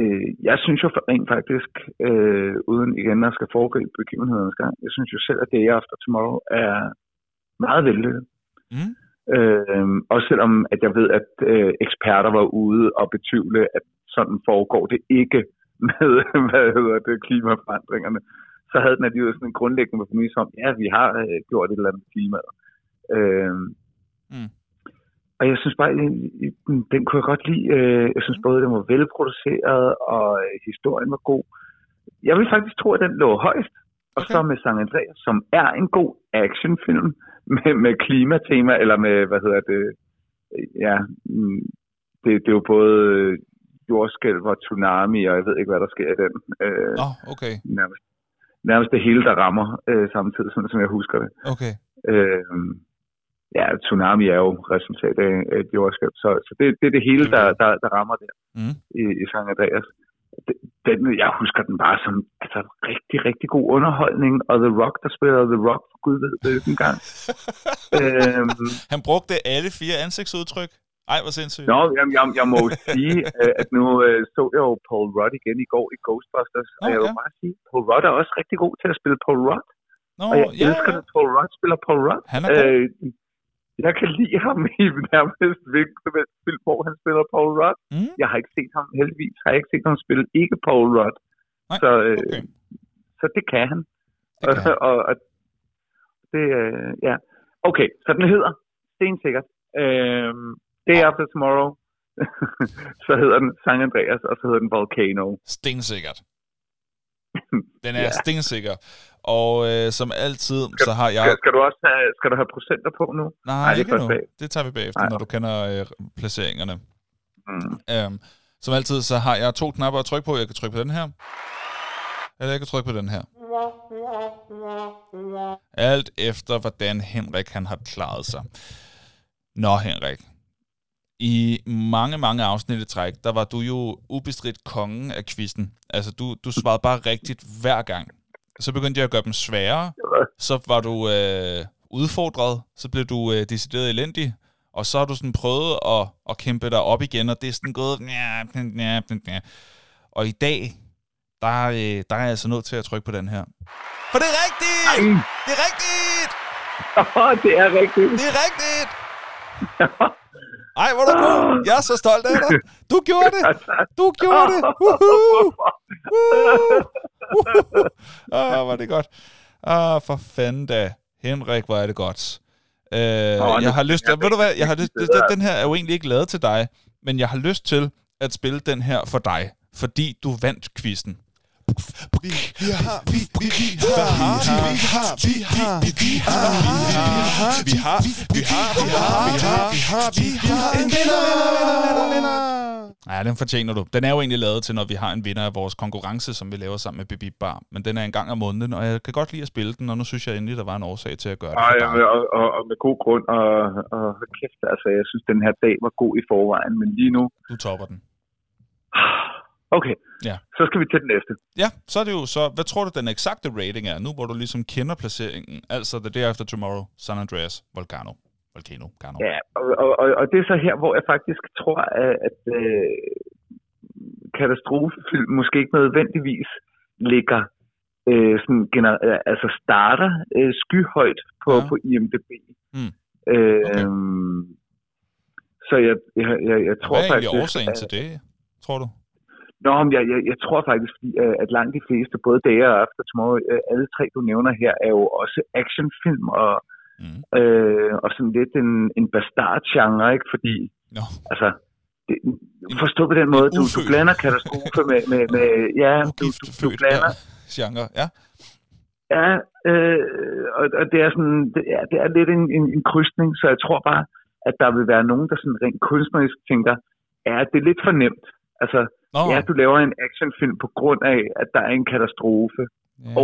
øh, jeg synes jo rent faktisk, øh, uden igen at skal foregribe begivenhedernes gang, jeg synes jo selv, at Day After Tomorrow er meget vellykket. Mm. Øh, også selvom at jeg ved, at øh, eksperter var ude og betvivle, at sådan foregår det ikke *laughs* med, hvad hedder det, klimaforandringerne, så havde den alligevel sådan en grundlæggende præmis om, ja, vi har øh, gjort et eller andet med klimaet. Øh, Mm. Og jeg synes bare, den kunne jeg godt lide. Øh, Jeg synes både, den var velproduceret, og øh, historien var god. Jeg vil faktisk tro, at den lå højst. Og Okay. så med San Andreas, som er en god actionfilm *laughs* med, med klimatema, eller med, hvad hedder det, øh, ja, mm, det, det er jo både jordskælv og tsunami, og jeg ved ikke, hvad der sker i den. Øh, Nå, okay. nærmest, nærmest det hele, der rammer øh, samtidig, sådan som jeg husker det. Okay. Øh, ja, tsunami er jo resultat af et jordskælv, så, så det, det er det hele, der, der, der rammer der Mm. i, i San Andreas. Den, jeg husker den bare som altså, rigtig, rigtig god underholdning, og The Rock, der spiller The Rock, for gud ved det ikke engang. *laughs* øhm, Han brugte alle fire ansigtsudtryk. Ej, hvor sindssygt. Nå, jamen, jeg, jeg må sige, øh, at nu øh, så jeg jo Paul Rudd igen i går i Ghostbusters, og Nå, jeg vil ja. bare sige, Paul Rudd er også rigtig god til at spille Paul Rudd. Nå, Og jeg ja, elsker, ja. at Paul Rudd spiller Paul Rudd. Han er god. Øh, jeg kan lide ham i nærmest hvilken som helst film, hvor han spiller Paul Rudd. Mm. Jeg har ikke set ham, heldigvis har jeg ikke set ham spille ikke Paul Rudd. Nej, så, øh, Okay. så det kan han. Det kan han. og, og, og det, øh, ja. Okay, så den hedder stensikkert. Øh, Day After Tomorrow. *laughs* så hedder den San Andreas, og så hedder den Volcano. Stensikkert. *laughs* Den er Ja. stensikker. Og øh, som altid, så har jeg... Skal, skal, du også have, skal du have procenter på nu? Nej, Nej, det ikke først nu. bag. Det tager vi bagefter, Nej, når du kender øh, placeringerne. Mm. Øhm, som altid, så har jeg to knapper at trykke på. Jeg kan trykke på den her. Eller jeg kan trykke på den her. Alt efter, hvordan Henrik han har klaret sig. Nå, Henrik. I mange, mange afsnit i træk, der var du jo ubestridt kongen af quizzen. Altså, du, du svarede bare rigtigt hver gang. Så begyndte jeg at gøre dem sværere. Så var du øh, udfordret. Så blev du øh, decideret elendig. Og så har du sådan prøvet at, at kæmpe dig op igen, og det er sådan gået... Og i dag, der, øh, der er jeg altså nødt til at trykke på den her. For det er rigtigt! Ej. Det er rigtigt! *laughs* det er rigtigt. Det er rigtigt! *laughs* Ej, hvor er du god. Jeg er så stolt af dig. Du gjorde det. Du gjorde det. Woohoo! Woohoo! Ah, er det godt. Ah, for fanden da. Henrik, hvor er det godt. Uh, jeg har lyst til, ved du hvad, jeg har lyst, den, den her er jo egentlig ikke lavet til dig, men jeg har lyst til at spille den her for dig, fordi du vandt quizzen. Vi har, vi, vi, vi har, vi har, vi har, vi har, vi har, vi har, vi har, vi har, vi har, vi har en vinder, Ja, den fortjener du. Den er jo egentlig lavet til, når vi har en vinder af vores konkurrence, som vi laver sammen med Bibi Bar. Men den er en gang om måneden, og jeg kan godt lide at spille den, og nu synes jeg endelig, der var en årsag til at gøre det dig. og, og, og med god grund, og, og kæft, altså, jeg synes, den her dag var god i forvejen, men lige nu, Du topper den. *sighs* okay, Ja. så skal vi til den næste. Ja, så er det jo så, hvad tror du den eksakte rating er, nu hvor du ligesom kender placeringen, altså The Day After Tomorrow, San Andreas, Volcano, Volcano, Cano. Ja, og, og, og, det er så her, hvor jeg faktisk tror, at, at øh, katastrofefilm måske ikke nødvendigvis ligger øh, sådan gener- øh, altså starter øh, skyhøjt på, Ja. på IMDb. Mm. Øh, Okay. Så jeg, jeg, jeg, jeg tror Hvad er faktisk... årsagen at, til det, tror du? Nå, men jeg, jeg, jeg tror faktisk, øh, at langt de fleste, både Day og After Tomorrow, øh, alle tre, du nævner her, er jo også actionfilm og, Mm. øh, og sådan lidt en, en bastard-genre, ikke? Fordi, Nå, altså, det, forstå på den måde, du, du blander katastrofe med, med, med *laughs* ja, du, ugift, du, du blander, ja, genre, ja. ja, øh, og, og det er sådan, det er, det er lidt en, en, en krydsning, så jeg tror bare, at der vil være nogen, der sådan rent kunstnerisk tænker, ja, det er lidt for nemt. Altså, Nå, ja, du laver en actionfilm på grund af, at der er en katastrofe.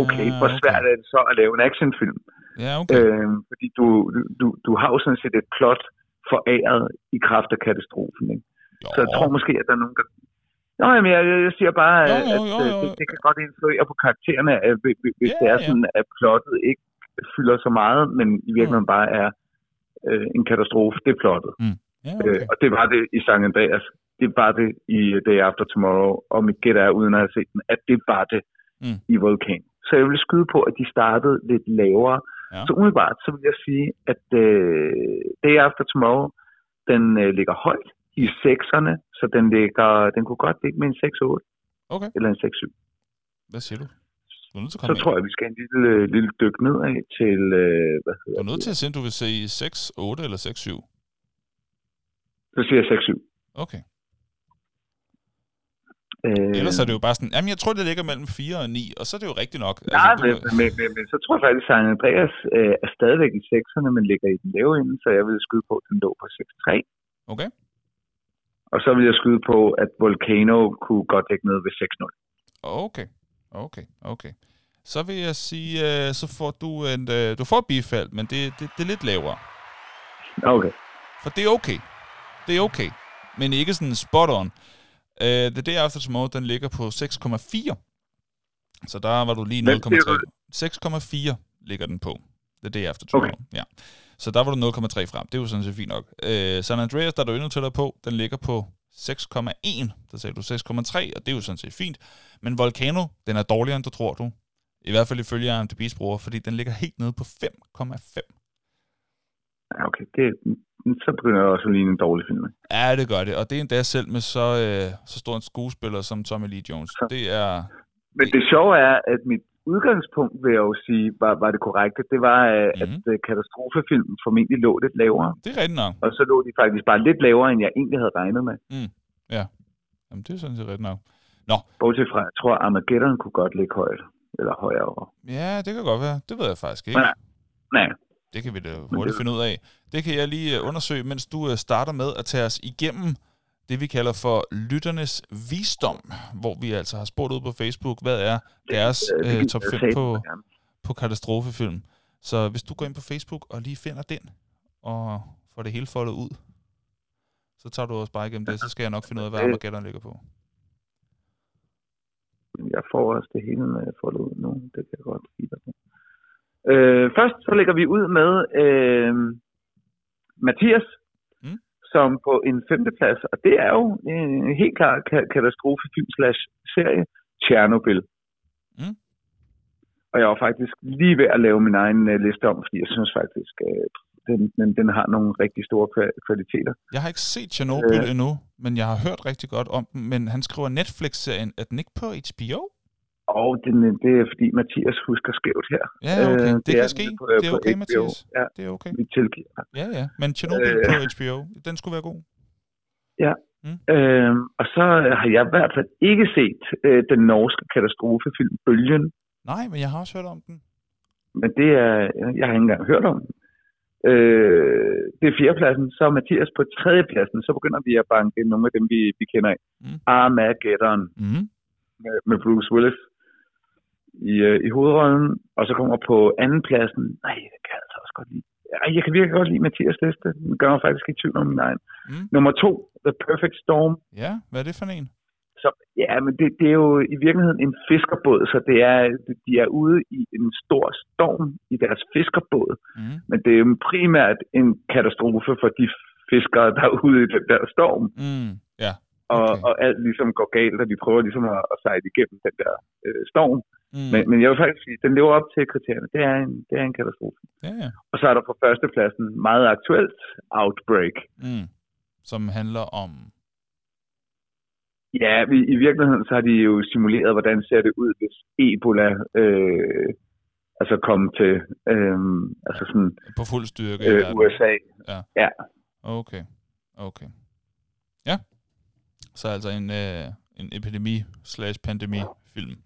Okay, hvor svært er det så at lave en actionfilm? Ja, okay. Øh, fordi du, du, du har jo sådan set et plot foræret i kraft af katastrofen. Ikke? Jo. Så jeg tror måske, at der er nogen, der... Nå, jamen, jeg, jeg siger bare, Jo, at, jo, jo, at jo. Det, det kan godt influere på karaktererne, at, hvis Ja, det er sådan, at plottet ikke fylder så meget, men i virkeligheden bare er øh, en katastrofe, det er plottet. Ja, Øh, okay. og det var det i San Andreas. Det var det i Day After Tomorrow, og mit gæt er, uden at have set den, at det var det Mm. i Vulkan. Så jeg vil skyde på, at de startede lidt lavere. Ja. Så umiddelbart, så vil jeg sige, at øh, Day After Tomorrow, den øh, ligger højt i sekserne, så den ligger, den kunne godt ligge med en 6-8 Okay, eller en 6-7. hvad siger du? Du er nødt til at Så komme tror jeg, vi skal en lille, øh, lille dyk nedad til, øh, hvad Du hedder er nødt til at sige, om du vil se 6, 8 eller 6, 7. Så siger jeg 6-7. Okay. Øh, Ellers er det jo bare sådan, jamen jeg tror, det ligger mellem 4 og 9, og så er det jo rigtigt nok. Nej, du, men, men, men, men, så tror jeg faktisk, at San Andreas øh, er stadigvæk i sekserne, men ligger i den lave ende, så jeg vil skyde på, at den lå på 6-3. Okay, Og så vil jeg skyde på, at Volcano kunne godt ligge ned ved 6-0. okay, okay, okay. Så vil jeg sige, øh, så får du en, øh, du får bifald, men det, det, det er lidt lavere. Okay. For det er okay. Det er okay. Men ikke sådan spot on. Uh, The Day After Tomorrow, den ligger på 6,4. Så der var du lige Hvad siger 0,3. 6,4 ligger den på. The Day After Tomorrow. Okay. Ja. Så der var du 0,3 frem. Det er jo sådan set fint nok. Uh, San Andreas, der er du endnu tættere på, den ligger på 6,1. Der sagde du 6,3, og det er jo sådan set fint. Men Volcano, den er dårligere, end du tror, du. I hvert fald ifølge IMDb's bruger, fordi den ligger helt nede på 5,5. Ja, okay. Det, så begynder jeg også at ligne en dårlig film. ikke? Ja, det gør det. Og det er endda selv med så, øh, så stor en skuespiller som Tommy Lee Jones. Det er... Men det sjove er, at mit udgangspunkt, vil jeg jo sige, var, var det korrekte. Det var, mm-hmm. at Mhm. øh, katastrofefilmen formentlig lå lidt lavere. Det er rigtigt nok. Og så lå de faktisk bare lidt lavere, end jeg egentlig havde regnet med. Jamen, det er sådan set rigtigt nok. Bortset fra, jeg tror, Armageddon kunne godt ligge højt. Eller højere. Ja, det kan godt være. Det ved jeg faktisk ikke. Nej. Nej. Det kan vi da hurtigt finde ud af. Det kan jeg lige øh, undersøge, mens du øh, starter med at tage os igennem det, vi kalder for lytternes visdom, hvor vi altså har spurgt ud på Facebook, hvad er deres Øh, gider top jeg 5 satme på, på katastrofefilm. Så hvis du går ind på Facebook og lige finder den, og får det hele foldet ud, så tager du også bare igennem det, så skal jeg nok finde ud af, hvad. Armageddon ligger på. Jeg får også det hele med foldet ud nu. Det kan jeg godt sige dig. Øh, først så lægger vi ud med øh, Mathias, Mm. som på en femteplads, og det er jo en helt klart ka- katastrofefilm slash serie, Tjernobyl. Mm. Og jeg var faktisk lige ved at lave min egen øh, liste om, fordi jeg synes faktisk, øh, den, den, den har nogle rigtig store kva- kvaliteter. Jeg har ikke set Chernobyl Øh. endnu, men jeg har hørt rigtig godt om den, men han skriver Netflix-serien, er den ikke på HBO? Og den, det er fordi Mathias husker skævt her. Ja, okay. Øh, det er kan ske. på- Det er okay, HBO. Mathias. Ja, Det er okay. vi tilgiver. Ja, ja. Men Chernobyl Øh. på HBO, den skulle være god. Øhm, og så har jeg i hvert fald ikke set øh, den norske katastrofefilm Bølgen, Nej, men jeg har også hørt om den. men det er, jeg har ikke engang hørt om den. Øh, det er fjerdepladsen, så er Mathias på tredjepladsen, så begynder vi at banke nogle af dem, vi, vi kender af. Mm. Mm. Armageddon Mm. med, med Bruce Willis i, øh, i hovedrollen, og så kommer på andenpladsen, nej, det kan jeg altså også godt lide. Ej, jeg kan virkelig godt lide Mathias liste. Den gør mig faktisk i tvivl om min egen. Mm. Nummer to, The Perfect Storm. Ja, hvad er det for en? Så, ja, men det, det er jo i virkeligheden en fiskerbåd, så det er, de er ude i en stor storm i deres fiskerbåd. Mm. Men det er jo primært en katastrofe for de fiskere, der er ude i den der storm. Mm. Ja. Og, Okay. og alt ligesom går galt, og de prøver ligesom at, at sejle igennem den der øh, storm. Mm. Men, men jeg vil faktisk sige, den lever op til kriterierne. Det er en, det er en katastrofe. Ja, ja. Og så er der på førstepladsen meget aktuelt Outbreak. Mm. Som handler om... Ja, vi, i virkeligheden så har de jo simuleret, hvordan ser det ud, hvis Ebola øh, altså kom til øh, altså sådan, På fuld styrke øh. USA. Okay. Okay. Ja. Så altså en, øh, en epidemi slash pandemi film.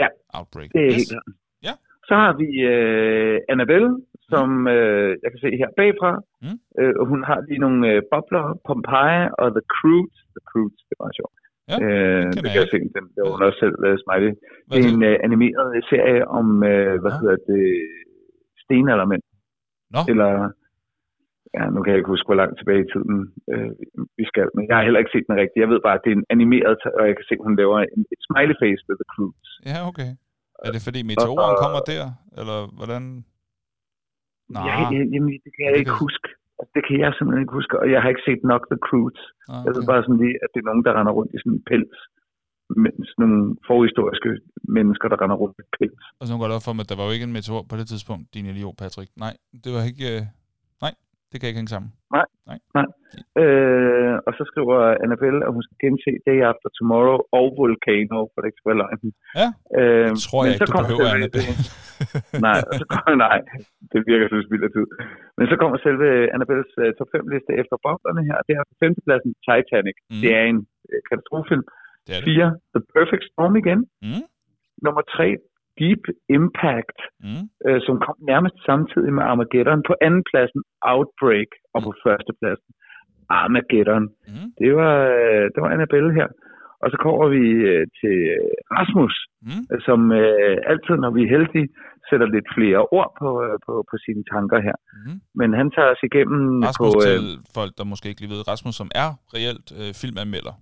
Ja, Outbreak. Det er yes. helt klart. Ja. Så har vi øh, Annabelle, som øh, jeg kan se her bagfra. Mm. Øh, hun har lige nogle øh, bobler, Pompeii og The Croods. The Croods, det var sjovt. Ja, øh, det kan jeg se, den der under selv uh, smiley. Det er en øh, animeret serie om, øh, hvad hedder det, stenaldermænd. Nå. Eller, ja, nu kan jeg ikke huske, hvor langt tilbage i tiden øh, vi skal, men jeg har heller ikke set den rigtigt. Jeg ved bare, at det er en animeret, og jeg kan se, at hun laver en, et smiley face ved The Croods. Ja, okay. Er det fordi meteoren så- kommer der? Eller hvordan? Nej. Ja, jamen, det kan jeg Det ikke kan- huske. Det kan jeg simpelthen ikke huske, og jeg har ikke set nok The Croods. Ah, Jeg ved okay. bare sådan lige, at det er nogen, der render rundt i sådan en pels. Men sådan nogle forhistoriske mennesker, der render rundt i pels. Og så jeg godt op for mig, at der var jo ikke en meteor på det tidspunkt, din idiot, Patrick. Nej, det var ikke... Øh... Nej, det kan ikke hænge sammen. Øh, og så skriver Annabelle, at hun skal gense Day After Tomorrow og Volcano, for det ikke skal være løgn. Ja, øh, Det tror jeg ikke, du behøver, Annabelle. *laughs* nej, så kommer, nej, det virker som spild af tid. Men så kommer selve Annabelles uh, top 5 liste efter boblerne her. Det er på femtepladsen Titanic. Mm. Det er en uh, katastrofefilm. Det er det. 4. The Perfect Storm igen. Mm. Nummer 3. Deep Impact, Mm. øh, som kom nærmest samtidig med Armageddon. På anden pladsen Outbreak, og på første pladsen Armageddon. Mm. Det var, øh, det var Annabelle her. Og så kommer vi øh, til Rasmus, Mm. øh, som øh, altid, når vi er heldige, sætter lidt flere ord på, øh, på, på sine tanker her. Mm. Men han tager os igennem Rasmus på... til Øh, folk, der måske ikke lige ved. Rasmus, som er reelt øh, filmanmelder.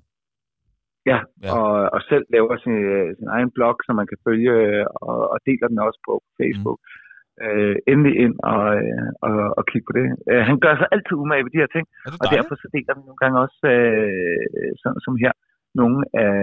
Ja, Ja. Og, og selv laver sin, øh, sin egen blog, som man kan følge, øh, og, og deler den også på Facebook. Mm. Øh, endelig ind og, øh, og, og kigge på det. Øh, han gør sig altid umage ved de her ting, og derfor så deler vi nogle gange også, øh, som, som her, nogle af,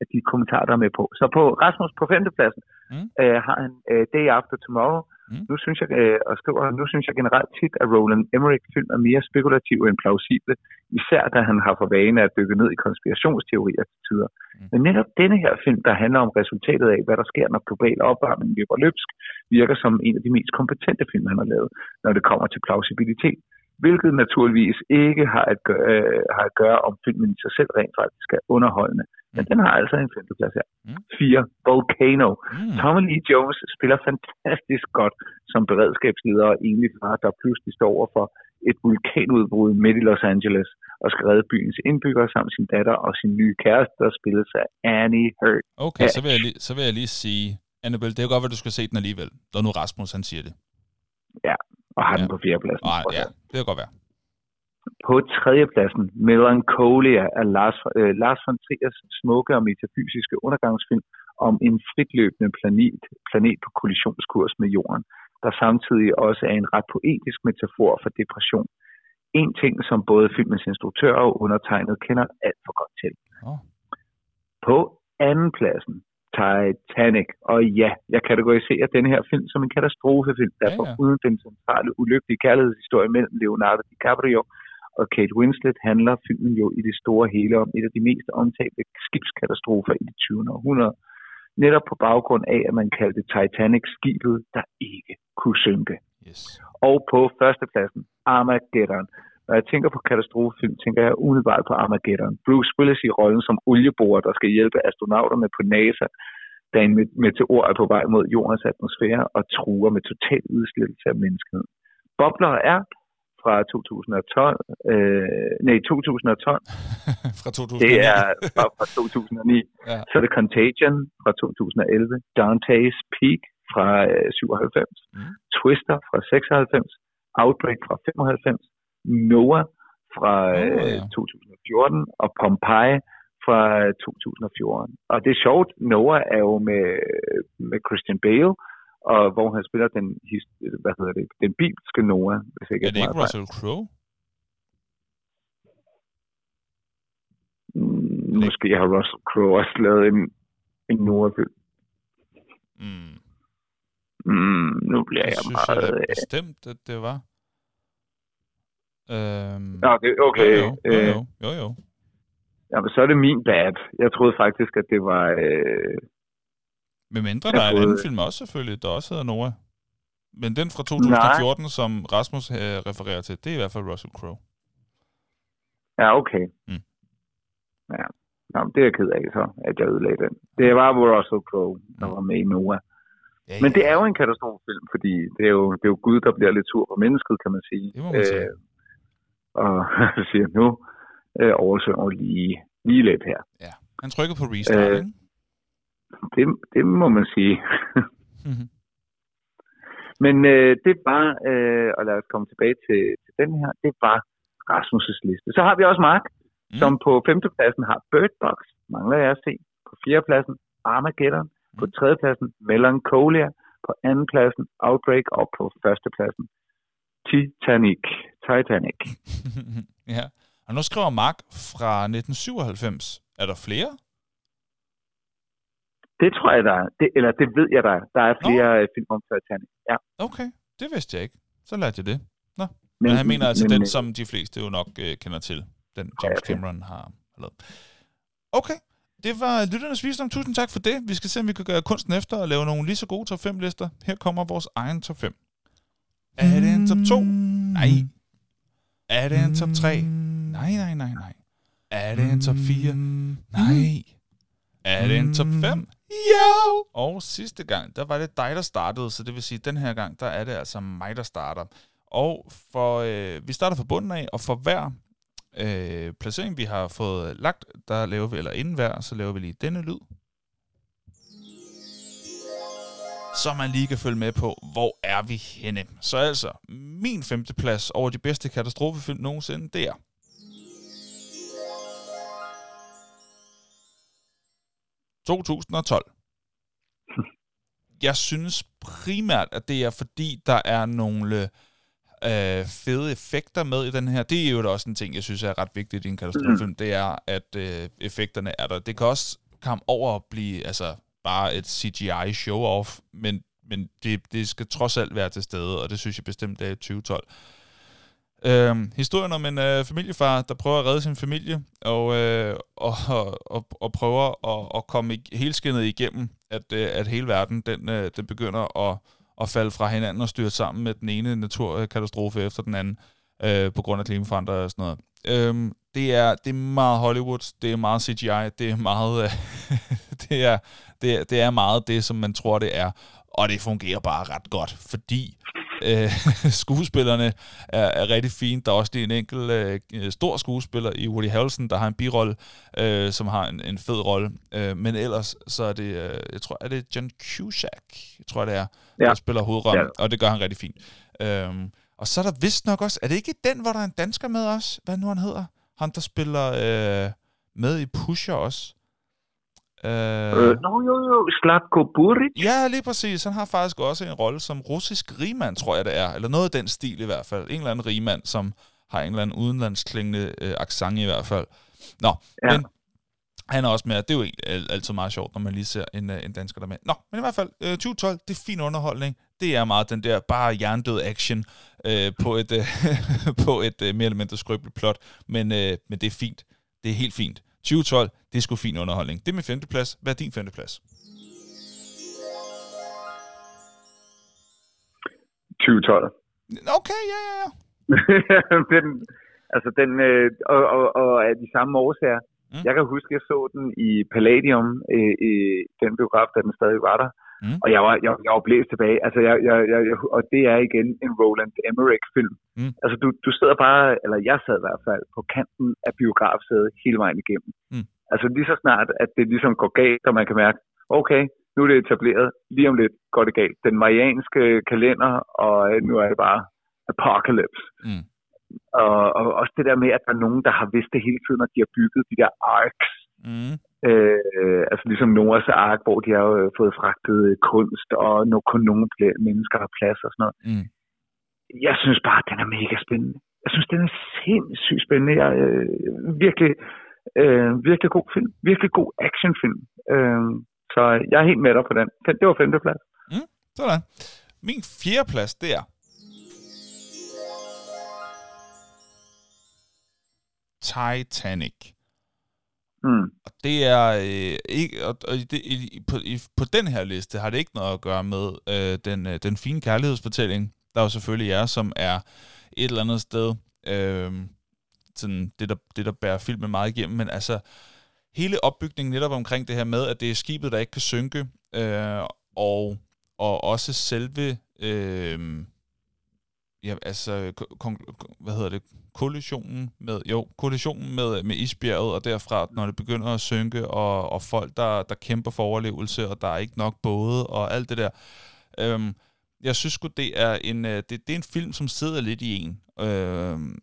af de kommentarer, der er med på. Så på Rasmus på femtepladsen Mm. øh, har han øh, Day After Tomorrow. Mm. Nu synes jeg, øh, og skriver, nu synes jeg generelt tit, at Roland Emmerich film er mere spekulative end plausible, især da han har for vane at dykke ned i konspirationsteorier til tider. Mm. Men netop denne her film, der handler om resultatet af, hvad der sker, når global opvarmning løber løbsk, virker som en af de mest kompetente film, han har lavet, når det kommer til plausibilitet. Hvilket naturligvis ikke har at, gøre, øh, har at gøre, om filmen i sig selv rent faktisk er underholdende. Men Mm. den har altså en femteplads her. Mm. 4. Volcano. Mm. Tommy Lee Jones spiller fantastisk godt som beredskabsleder og egentlig far, der pludselig står over for et vulkanudbrud midt i Los Angeles. og skal redde byens indbyggere samt sin datter og sin nye kæreste, der spilles af Annie Hurt. Okay, så vil, jeg lige, så vil jeg lige sige, Annabelle, det er jo godt, at du skal se den alligevel, når nu Rasmus han siger det. Ja, og har Ja. den på fjerdepladsen. Nej, ja, det kan godt være. På tredjepladsen, Melancholia af Lars, øh, Lars von Triers smukke og metafysiske undergangsfilm om en fritløbende planet, planet på kollisionskurs med jorden, der samtidig også er en ret poetisk metafor for depression. En ting, som både filmens instruktør og undertegnet kender alt for godt til. Åh. På anden pladsen, Titanic. Og ja, jeg kategoriserer denne her film som en katastrofefilm, der Ja, for ja. uden den centrale ulykkelige kærlighedshistorie mellem Leonardo DiCaprio og Kate Winslet handler filmen jo i det store hele om et af de mest omtalte skibskatastrofer i det 20. århundrede. Netop på baggrund af, at man kaldte Titanic skibet, der ikke kunne synke. Yes. Og på førstepladsen, Armageddon. Når jeg tænker på katastrofefilm, tænker jeg umiddelbart på Armageddon. Bruce Willis i rollen som olieborer, der skal hjælpe astronauterne på NASA, da en met- meteor er på vej mod jordens atmosfære og truer med total udslettelse af menneskeheden. Bobler er fra 2012, øh, nej, 2012, *laughs* Fra 2009. det er fra, fra 2009. Ja. Så er det Contagion fra 2011, Dante's Peak fra øh, 97, Mm. Twister fra 96, Outbreak fra 95, Noah fra øh, ja. 2014 og Pompeii fra øh, 2014. Og det er sjovt, Noah er jo med, med Christian Bale, og hvor han spiller den, hvad hedder det, den bibelske Noah, hvis jeg ikke Er det ikke. Russell Crowe? Mm, Måske har Russell Crowe også lavet en, en Noah-film. Mm. Mm, nu bliver Det jeg synes jeg meget... da øh, bestemt, at det var. Øhm, Nå, det, okay. Jo, jo, jo, Øh, jo, jo, jo. jamen, så er det min bad. Jeg troede faktisk, at det var... Øh, Med mindre der er en troede- anden film også selvfølgelig, der også hedder Noah. Men den fra 2014, som Rasmus øh, refererer til, det er i hvert fald Russell Crowe. ja, okay. Mm. Ja. Nå, det er jeg ked af så, at jeg ødelagde den. Det var Russell Crowe, der Mm. var med i Noah. Ja, Men det er jo en katastrofefilm, fordi det er jo, det er jo Gud, der bliver lidt sur på mennesket, kan man sige. Det må man sige. Øh, og *laughs* siger, nu øh, oversøger vi lige, lige lidt her. Han trykker på restart, Øh, ikke? Det, det må man sige. Mhm. *laughs* Men øh, det var, øh, og lad os komme tilbage til, til den her, det var Rasmus' liste. Så har vi også Mark, Mm. som på femtepladsen har Bird Box, mangler jeg at se. På fjerdepladsen Armageddon. På Mm. tredjepladsen Melancholia. På andenpladsen Outbreak. Og på førstepladsen Titanic. Titanic. *laughs* ja. Og nu skriver Mark fra 1997. Er der flere? Det tror jeg, der er. Det, eller det ved jeg, der er. Der er flere øh, film om Titanic. Ja. Okay, det vidste jeg ikke. Så lærte jeg det. Nå. Men, men han mener altså men, den, som de fleste jo nok øh, kender til. Den James. Cameron har lavet. Okay, det var lytternes visdom. Tusind tak for det. Vi skal se, om vi kan gøre kunsten efter og lave nogle lige så gode top 5 lister. Her kommer vores egen top 5. Er det en top 2? Nej. Er det en top 3? Nej, nej, nej, nej. Er det en top 4? Nej. Er det en top 5? Jo! Og sidste gang, der var det dig, der startede, så det vil sige, at den her gang, der er det altså mig, der starter. Og for, øh, vi starter fra bunden af, og for hver øh, placering, vi har fået lagt, der laver vi, eller inden hver, så laver vi lige denne lyd. Så man lige kan følge med på, hvor er vi henne. Så altså, min femte plads over de bedste katastrofefilm nogensinde, det er... ...2012. Jeg synes primært, at det er fordi, der er nogle øh, fede effekter med i den her. Det er jo da også en ting, jeg synes er ret vigtigt i en katastrofefilm. Det er, at øh, effekterne er der. Det kan også komme over at blive altså, bare et CGI show-off, men, men det, det skal trods alt være til stede, og det synes jeg bestemt det er i 2012. Øhm, historien om en øh, familiefar, der prøver at redde sin familie, og, øh, og, og, og, og prøver at, at komme i, helskindet igennem, at, øh, at hele verden den, øh, den begynder at, at falde fra hinanden og styre sammen med den ene naturkatastrofe efter den anden, øh, på grund af klimaforandringer og sådan noget. Øhm, det, er, det er meget Hollywood, det er meget CGI, det er meget, øh, *laughs* det, er, det, er, det er meget det, som man tror, det er, og det fungerer bare ret godt, fordi Øh, *laughs* skuespillerne er, er rigtig fine. Der er også lige en enkelt øh, stor skuespiller i Woody Harrelson, der har en birolle, øh, som har en, en fed rolle. Øh, men ellers så er det, øh, jeg tror, er det John Cusack, jeg tror det er, ja. der spiller hovedrollen, ja. og det gør han rigtig fint. Øh, og så er der vist nok også, er det ikke den, hvor der er en dansker med os? Hvad nu han hedder? Han, der spiller øh, med i Pusher også. Øh, øh, no, jo, jo, Slatko Buric. Ja, lige præcis. Han har faktisk også en rolle som russisk rigmand, tror jeg det er. Eller noget af den stil i hvert fald. En eller anden rigmand, som har en eller anden udenlandsklingende øh, accent i hvert fald. Nå, ja. men han er også med, det er jo altid meget sjovt, når man lige ser en, øh, en dansker der med. Nå, men i hvert fald, øh, 2012, det er fin underholdning. Det er meget den der bare jerndød action øh, på et, øh, *laughs* på et øh, mere eller mindre skrøbeligt plot. Men, øh, men det er fint. Det er helt fint. 2012, det er sgu fin underholdning. Det er min femteplads. Hvad er din femteplads? 2012. Okay, ja, ja, ja. *laughs* den, altså den, øh, og, og, og af de samme årsager. Mm. Jeg kan huske, at jeg så den i Palladium, øh, i den biograf, da den stadig var der. Mm. Og jeg var, jeg, jeg var blæst tilbage. Altså, jeg, jeg, jeg, og det er igen en Roland Emmerich-film. Mm. Altså, du, du sidder bare, eller jeg sad i hvert fald, på kanten af biografsædet hele vejen igennem. Mm. Altså, lige så snart, at det ligesom går galt, og man kan mærke, okay, nu er det etableret, lige om lidt går det galt. Den marianske kalender, og nu er det bare apocalypse. Mm. Og, og også det der med, at der er nogen, der har vidst det hele tiden, når de har bygget de der arcs. Mm. Øh, altså ligesom Noahs ark, hvor de har jo øh, fået fragtet kunst, og nu kun nogle mennesker har plads og sådan noget. Mm. Jeg synes bare, at den er mega spændende. Jeg synes, den er sindssygt spændende. Jeg, øh, virkelig, øh, virkelig god film. Virkelig god actionfilm. Øh, så jeg er helt med dig på den. Det var femteplads. Mm, sådan. Min fjerde plads, det er Titanic. Mm. Og det er øh, ikke, og, og det, i, på, i, på den her liste har det ikke noget at gøre med øh, den, øh, den fine kærlighedsfortælling, der jo selvfølgelig er, som er et eller andet sted, øh, sådan det, der, det der bærer filmen meget igennem, men altså hele opbygningen netop omkring det her med, at det er skibet, der ikke kan synke, øh, og, og også selve øh, ja, altså, hvad hedder det, kollisionen med, jo, kollisionen med, med isbjerget, og derfra, når det begynder at synke, og, og folk, der, der kæmper for overlevelse, og der er ikke nok både, og alt det der. Øhm, jeg synes sgu, det er en, øh, det, det er en film, som sidder lidt i en. Øhm,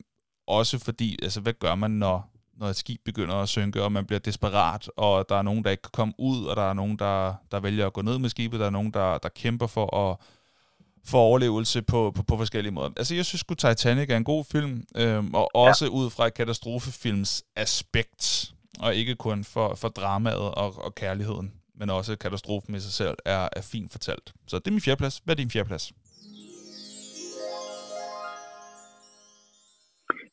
også fordi, altså, hvad gør man, når, når et skib begynder at synke, og man bliver desperat, og der er nogen, der ikke kan komme ud, og der er nogen, der, der vælger at gå ned med skibet, der er nogen, der, der kæmper for at for overlevelse på, på, på forskellige måder. Altså, jeg synes at Titanic er en god film, øhm, og også ja. ud fra et katastrofefilms aspekt, og ikke kun for, for dramaet og, og kærligheden, men også katastrofen i sig selv er, er fint fortalt. Så det er min fjerdeplads. Hvad er din fjerdeplads?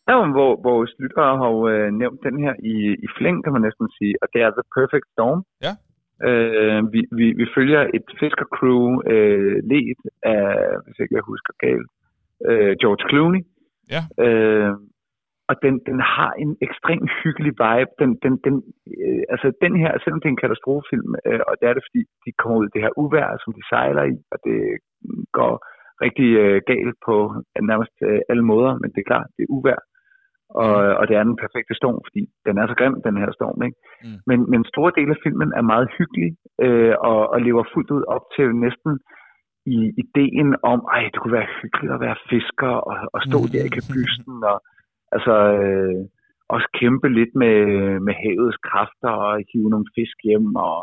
Ja, hvor, hvor lyttere har jo øh, nævnt den her i, i flæng, kan man næsten sige, og det er The Perfect Storm. Ja. Øh, vi, vi, vi følger et fiskercrew øh, ledt af, hvis ikke jeg husker galt, øh, George Clooney. Ja. Øh, og den, den har en ekstrem hyggelig vibe. Den, den, den, øh, altså den her, selvom det er en katastrofefilm, øh, og det er det, fordi de kommer ud i det her uvær, som de sejler i, og det går rigtig øh, galt på nærmest øh, alle måder, men det er klart, det er uvær og, mm. og det er den perfekte storm, fordi den er så grim, den her storm. Ikke? Mm. Men, men store dele af filmen er meget hyggelig, øh, og, og lever fuldt ud op til næsten i ideen om, ej, det kunne være hyggeligt at være fisker, og, og stå mm. der i kabysten, og altså øh, også kæmpe lidt med, med havets kræfter, og hive nogle fisk hjem, og,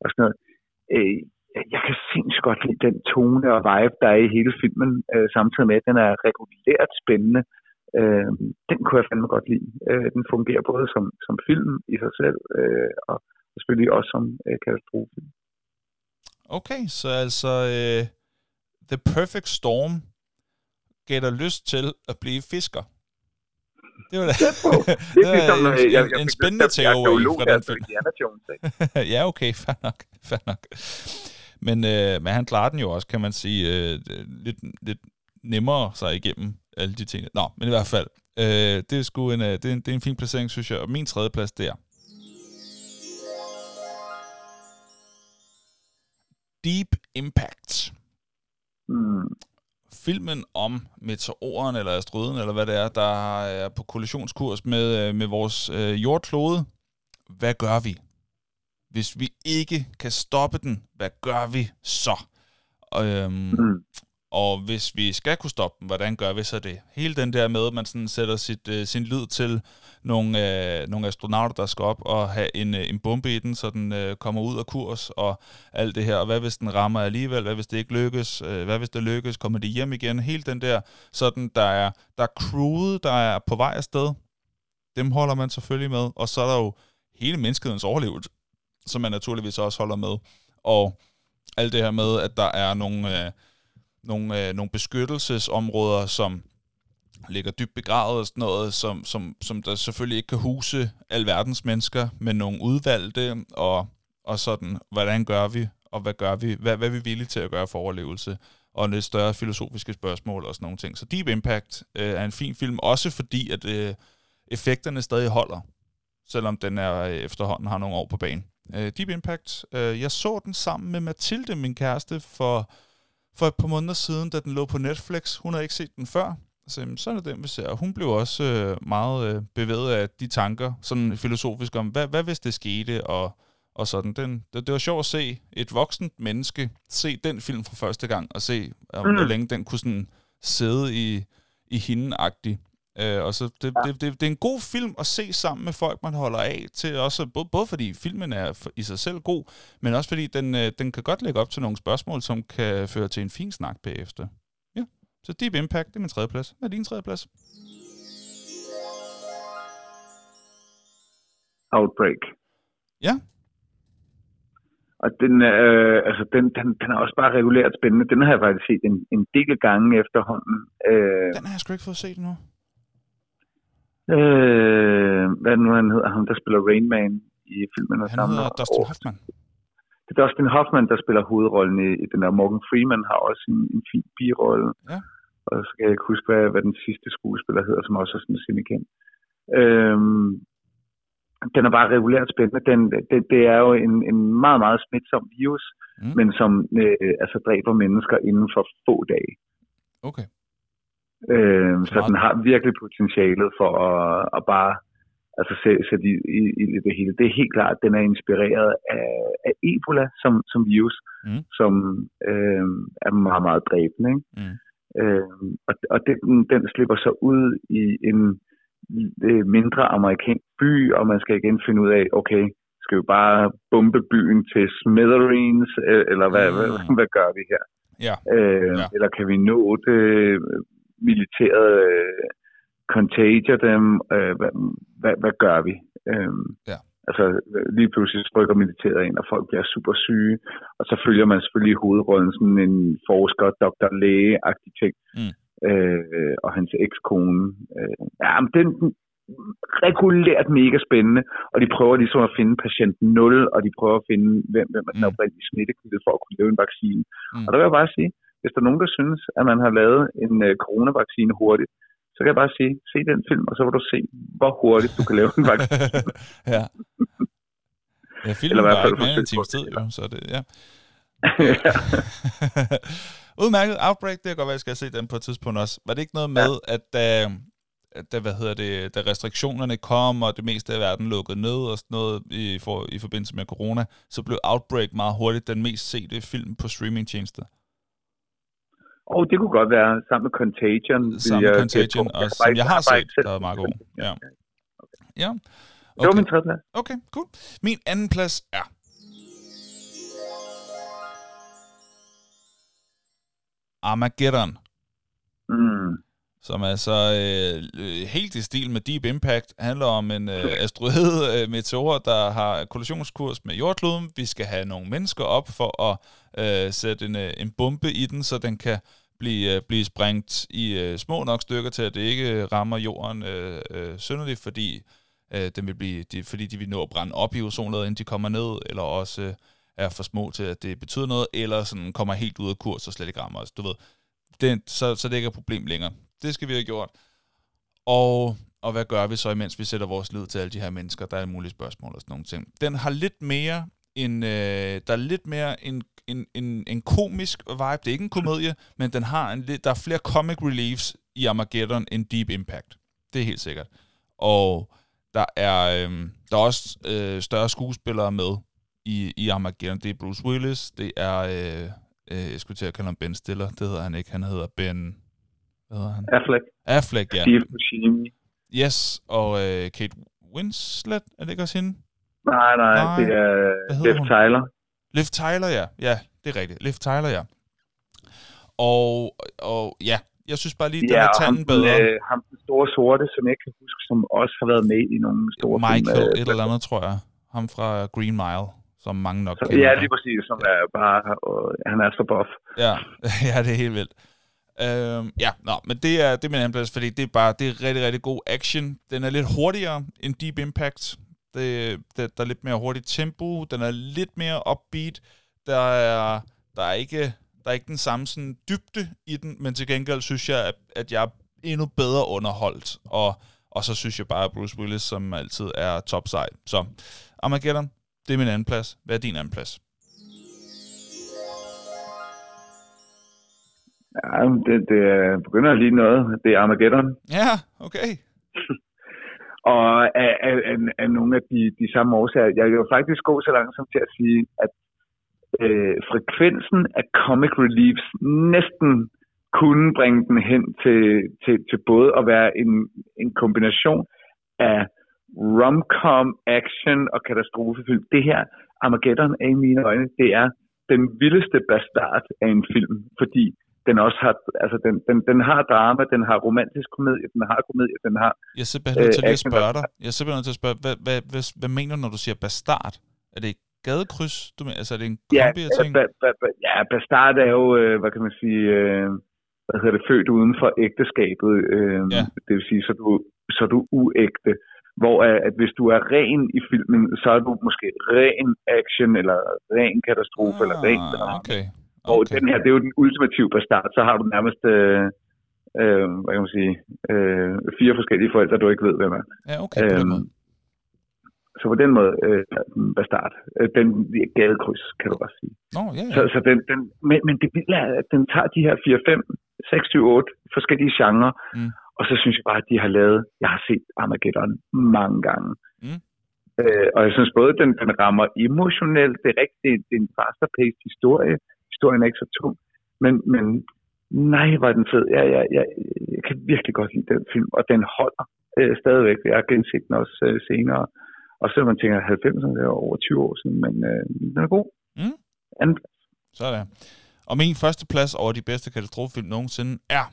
og sådan noget. Øh, jeg kan sindssygt godt lide den tone og vibe, der er i hele filmen, øh, samtidig med, at den er regulært spændende. Øh, den kunne jeg fandme godt lide. Øh, den fungerer både som, som film i sig selv, øh, og selvfølgelig også som øh, katastrofefilm. Okay, så altså uh, The Perfect Storm gav dig lyst til at blive fisker. Det var da det, *laughs* det er ligesom, en, jeg, jeg en spændende teori fra den film. *laughs* ja, okay, fair nok. Fair nok. Men, øh, men han klarer den jo også, kan man sige, øh, lidt, lidt nemmere sig igennem alle de ting. Nå, men i hvert fald, øh, det, er sgu en, øh, det, er en, det er en fin placering, synes jeg. Og min tredje plads, det er Deep Impact. Mm. filmen om meteoren eller asteroiden, eller hvad det er, der er på kollisionskurs med, øh, med vores øh, jordklode. Hvad gør vi? Hvis vi ikke kan stoppe den, hvad gør vi så? Øhm, mm. Og hvis vi skal kunne stoppe den, hvordan gør vi så det? Hele den der med, at man sådan sætter sit, øh, sin lyd til nogle, øh, nogle astronauter, der skal op og have en, øh, en bombe i den, så den øh, kommer ud af kurs og alt det her. Og hvad hvis den rammer alligevel? Hvad hvis det ikke lykkes? Øh, hvad hvis det lykkes? Kommer de hjem igen? Hele den der, sådan der er, der er crewet, der er på vej afsted. Dem holder man selvfølgelig med. Og så er der jo hele menneskehedens overlevelse, som man naturligvis også holder med. Og alt det her med, at der er nogle... Øh, nogle, øh, nogle beskyttelsesområder, som ligger dybt begravet og sådan noget, som, som, som der selvfølgelig ikke kan huse alverdens mennesker, men nogle udvalgte, og, og sådan, hvordan gør vi, og hvad gør vi, hvad, hvad er vi villige til at gøre for overlevelse, og lidt større filosofiske spørgsmål og sådan nogle ting. Så Deep Impact øh, er en fin film, også fordi, at øh, effekterne stadig holder, selvom den er øh, efterhånden har nogle år på banen. Øh, Deep Impact, øh, jeg så den sammen med Mathilde, min kæreste, for for et par måneder siden, da den lå på Netflix. Hun har ikke set den før. Så jamen, så er den, vi ser. Og hun blev også øh, meget øh, bevæget af de tanker, sådan filosofisk om, hvad, hvad hvis det skete, og, og sådan. Den, det, det var sjovt at se et voksent menneske se den film for første gang, og se, om, mm. hvor længe den kunne sådan sidde i, i hende-agtig. Øh, og så det, ja. det, det, det er en god film at se sammen med folk, man holder af til, også, både, både fordi filmen er i sig selv god, men også fordi den, øh, den kan godt lægge op til nogle spørgsmål, som kan føre til en fin snak bagefter. Ja, så Deep Impact, det er min tredje plads. Hvad er din tredje plads? Outbreak. Ja. Og den, øh, altså den, den, den er også bare regulært spændende. Den har jeg faktisk set en, en del gange efterhånden. Øh, den har jeg sgu ikke fået set nu. Øh, hvad nu han hedder, ham der spiller Rain Man i filmen. Han sammen, hedder Dustin Hoffman. Det er Dustin Hoffman, der spiller hovedrollen i, i den der. Morgan Freeman har også en, en fin birolle. Ja. Og så kan jeg ikke huske, hvad, hvad den sidste skuespiller hedder, som også er sådan semi-kendt. Øhm, den er bare regulært spændende. Den, det, det er jo en, en meget, meget smitsom virus, mm. men som øh, altså dræber mennesker inden for få dage. Okay. Øh, så den har virkelig potentialet for at, at bare altså sætte i, i, i det hele. Det er helt klart, at den er inspireret af, af Ebola som, som virus, mm. som øh, er meget, meget dræbende. Ikke? Mm. Øh, og og den, den slipper så ud i en øh, mindre amerikansk by, og man skal igen finde ud af, okay, skal vi bare bombe byen til smithereens, eller hvad, mm. hvad, *laughs* hvad gør vi her? Ja. Øh, ja. Eller kan vi nå det militæret øh, contagier dem? Øh, hvad, hvad, hvad gør vi? Øh, ja. Altså lige pludselig rykker militæret ind, og folk bliver super syge, og så følger man selvfølgelig i hovedrollen sådan en forsker, doktor, læge-agtig ting, mm. øh, og hans ekskone. Øh, ja, men den, regulært mega spændende, og de prøver ligesom at finde patient 0, og de prøver at finde, hvem, hvem er den mm. oprindelige smittekilde for at kunne lave en vaccine. Mm. Og der vil jeg bare sige, hvis der er nogen, der synes, at man har lavet en uh, coronavaccine hurtigt, så kan jeg bare sige, se den film, og så vil du se, hvor hurtigt du kan lave en vaccine. *laughs* ja. Ja, filmen Eller var ikke mere en times tid, jo, så det, ja. *laughs* Udmærket Outbreak, det kan godt være, at jeg skal se den på et tidspunkt også. Var det ikke noget med, ja. at da, da, hvad hedder det, da restriktionerne kom, og det meste af verden lukkede ned og sådan noget i, for, i forbindelse med corona, så blev Outbreak meget hurtigt den mest sete film på streamingtjenester? Og det kunne godt være sammen med Contagion. Sammen med Contagion, og som jeg har set, der er meget god. Ja. Okay. ja. Okay. Det var min tredje plads. Okay, cool. Min anden plads er... Armageddon. Mm. Som er så øh, helt i stil med Deep Impact. handler om en øh, *laughs* asteroide øh, meteor, der har kollisionskurs med jordkloden. Vi skal have nogle mennesker op for at øh, sætte en, øh, en bombe i den, så den kan blive, øh, blive sprængt i øh, små nok stykker til, at det ikke rammer jorden øh, øh, synderligt, fordi, øh, den vil blive, de, fordi de vil nå at brænde op i ozonlaget, inden de kommer ned, eller også øh, er for små til, at det betyder noget, eller sådan kommer helt ud af kurs og slet ikke rammer os. Du ved, det, så, så det ikke er et problem længere. Det skal vi have gjort. Og, og hvad gør vi så, imens vi sætter vores lid til alle de her mennesker? Der er mulige spørgsmål og sådan nogle ting. Den har lidt mere en øh, der er lidt mere en, en, en, en komisk vibe. Det er ikke en komedie, men den har en der er flere comic reliefs i Armageddon end Deep Impact. Det er helt sikkert. Og der er, øh, der er også øh, større skuespillere med i, i Armageddon. Det er Bruce Willis, det er, øh, øh, jeg skulle til at kalde ham Ben Stiller, det hedder han ikke, han hedder Ben, hvad hedder han? Affleck. Affleck, ja. Steve Buscemi. Yes, og øh, Kate Winslet, er det ikke også hende? Nej, nej, Nej. det er Liv? Tyler. Liv Tyler, ja. Ja, det er rigtigt. Liv Tyler, ja. Og, og ja, jeg synes bare lige, den Ja, er og ham, tanden bedre. den, øh, ham den store sorte, som jeg kan huske, som også har været med i nogle store Michael, film. øh, et eller andet, tror jeg. Ham fra Green Mile, som mange nok Så, kender. ja, lige præcis, som er bare, og han er så buff. Ja, *laughs* ja, det er helt vildt. Øhm, ja, nå, men det er, det er min andenplads, fordi det er bare, det er rigtig, rigtig god action. Den er lidt hurtigere end Deep Impact. Det, det, der er lidt mere hurtigt tempo. Den er lidt mere upbeat. Der er, der er ikke, der er ikke den samme sådan dybde i den, men til gengæld synes jeg, at, at jeg er endnu bedre underholdt. Og, og så synes jeg bare, at Bruce Willis, som altid er top sej. Så Armageddon, det er min anden plads. Hvad er din anden plads? Ja, det, det er- begynder at ligne noget. Det er Armageddon. Ja, okay. *laughs* Og af, af, af, af nogle af de, de samme årsager. Jeg vil jo faktisk gå så langt som til at sige, at øh, frekvensen af comic reliefs næsten kunne bringe den hen til, til, til både at være en, en kombination af rom-com, action og katastrofefilm. Det her, Armageddon, er i mine øjne, det er den vildeste bastard af en film, fordi den også har, altså den, den, den har drama, den har romantisk komedie, den har komedie, den har Jeg er simpelthen nødt til Øh, at action- spørge dig. Jeg er simpelthen nødt til at spørge, hvad, hvad, hvad, hvad mener du, når du siger bastard? Er det et gadekryds? Du mener, altså er det en Ja, kombi af ting? ba- ba- ba- ja, bastard er jo, øh, hvad kan man sige, øh, hvad hedder det, født uden for ægteskabet. Øh, Ja. Det vil sige, så du, så du uægte. Hvor øh, at hvis du er ren i filmen, så er du måske ren action, eller ren katastrofe, eller ren drama. Ah, okay. Og den her, det er jo den ultimative bastard. Så har du nærmest, øh, øh, hvad kan man sige, øh, fire forskellige forældre, du ikke ved, hvem er. Ja, okay, på den Øhm, måde. Så på den måde, øh, den bastard. Øh, Den gadekryds, kan du også sige. Ja, ja. Så, så den, den, men, men det vilde er, at den tager de her 4, 5, 6, 7, 8 forskellige genrer, Mm. og så synes jeg bare, at de har lavet, jeg har set Armageddon mange gange. Mm. Øh, og jeg synes både, den, den rammer emotionelt, det er rigtigt, det er en faster-paced historie, historien er ikke så tung, men, men nej, var den fed. Jeg, jeg, jeg, jeg kan virkelig godt lide den film, og den holder øh, stadigvæk. Jeg har genset den også øh, senere, og selvom man tænker 90'erne, det er over 20 år siden, men øh, den er god. Mm. Anden Sådan. Og min første plads over de bedste katastrofefilm nogensinde er...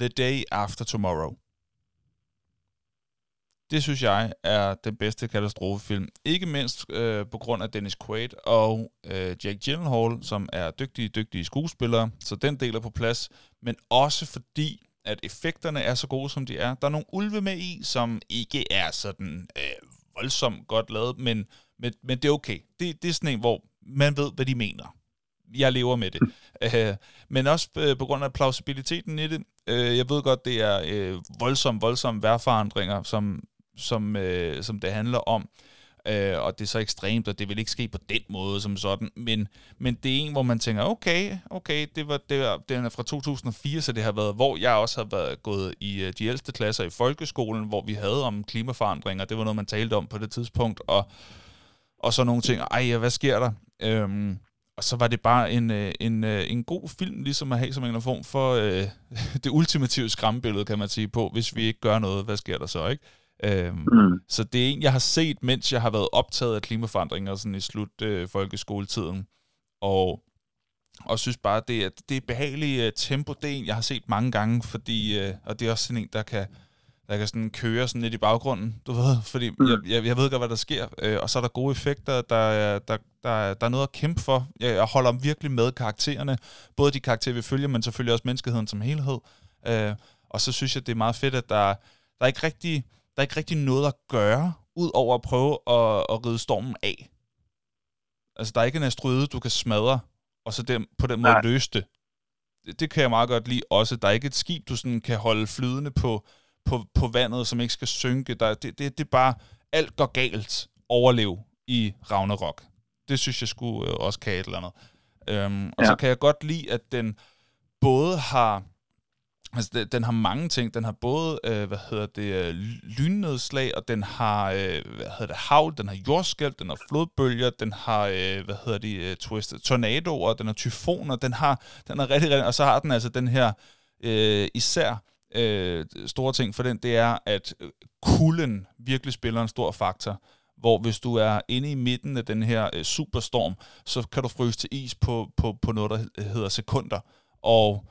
The Day After Tomorrow. Det synes jeg er den bedste katastrofefilm. Ikke mindst øh, på grund af Dennis Quaid og øh, Jake Gyllenhaal, som er dygtige, dygtige skuespillere, så den deler på plads. Men også fordi, at effekterne er så gode, som de er. Der er nogle ulve med i, som ikke er sådan øh, voldsomt godt lavet, men, men, men det er okay. Det, det er sådan en, hvor man ved, hvad de mener. Jeg lever med det. *laughs* Øh, men også øh, på grund af plausibiliteten i det. Øh, jeg ved godt, det er øh, voldsomt, voldsomt vejrforandringer, som, som, øh, som det handler om. Øh, og det er så ekstremt, og det vil ikke ske på den måde som sådan. Men, men det er en, hvor man tænker, okay, okay, det var, det var, den er fra 2004, så det har været, hvor jeg også har været gået i øh, de ældste klasser i folkeskolen, hvor vi havde om klimaforandringer. Det var noget, man talte om på det tidspunkt. Og, og så nogle ting, ej, hvad sker der? Øhm, og så var det bare en, øh, en, øh, en god film, ligesom at have som en form for øh, *laughs* det ultimative skræmmebillede, kan man sige, på, hvis vi ikke gør noget, hvad sker der så, ikke? Øhm, Mm. så det er en, jeg har set, mens jeg har været optaget af klimaforandringer sådan i slut øh, folkeskoletiden. Og, og synes bare, det er, det er behageligt øh, tempo. Det er en, jeg har set mange gange, fordi, øh, og det er også sådan en, der kan, der kan sådan køre sådan lidt i baggrunden, du ved, *laughs* fordi Mm. jeg, jeg, jeg ved godt, hvad der sker, øh, og så er der gode effekter, der, er- der, der, er- der er noget at kæmpe for. Jeg, jeg holder virkelig med karaktererne, både de karakterer, vi følger, men selvfølgelig også menneskeheden som helhed. Øh, og så synes jeg, det er meget fedt, at der, der er ikke rigtig, der er ikke rigtig noget at gøre, ud over at prøve at, at ride stormen af. Altså, der er ikke en asteroide, du kan smadre, og så den, på den måde Nej. løse det. det. Det kan jeg meget godt lide også. Der er ikke et skib, du sådan kan holde flydende på, på, på vandet, som ikke skal synke. Der, det, det, det er bare, alt går galt overlev i Ragnarok. Det synes jeg skulle øh, også kan et eller andet. Øhm, og ja. så kan jeg godt lide, at den både har Altså, den, den har mange ting. Den har både, øh, hvad hedder det, øh, lynnedslag, og den har, øh, hvad hedder det, havl, den har jordskælv, den har flodbølger, den har, øh, hvad hedder det, øh, twist, twisted tornadoer, den har tyfoner, den har, den har rigtig, rigtig, og så har den altså den her, øh, især øh, store ting for den, det er, at øh, kulden virkelig spiller en stor faktor hvor hvis du er inde i midten af den her øh, superstorm, så kan du fryse til is på, på, på noget, der hedder sekunder. Og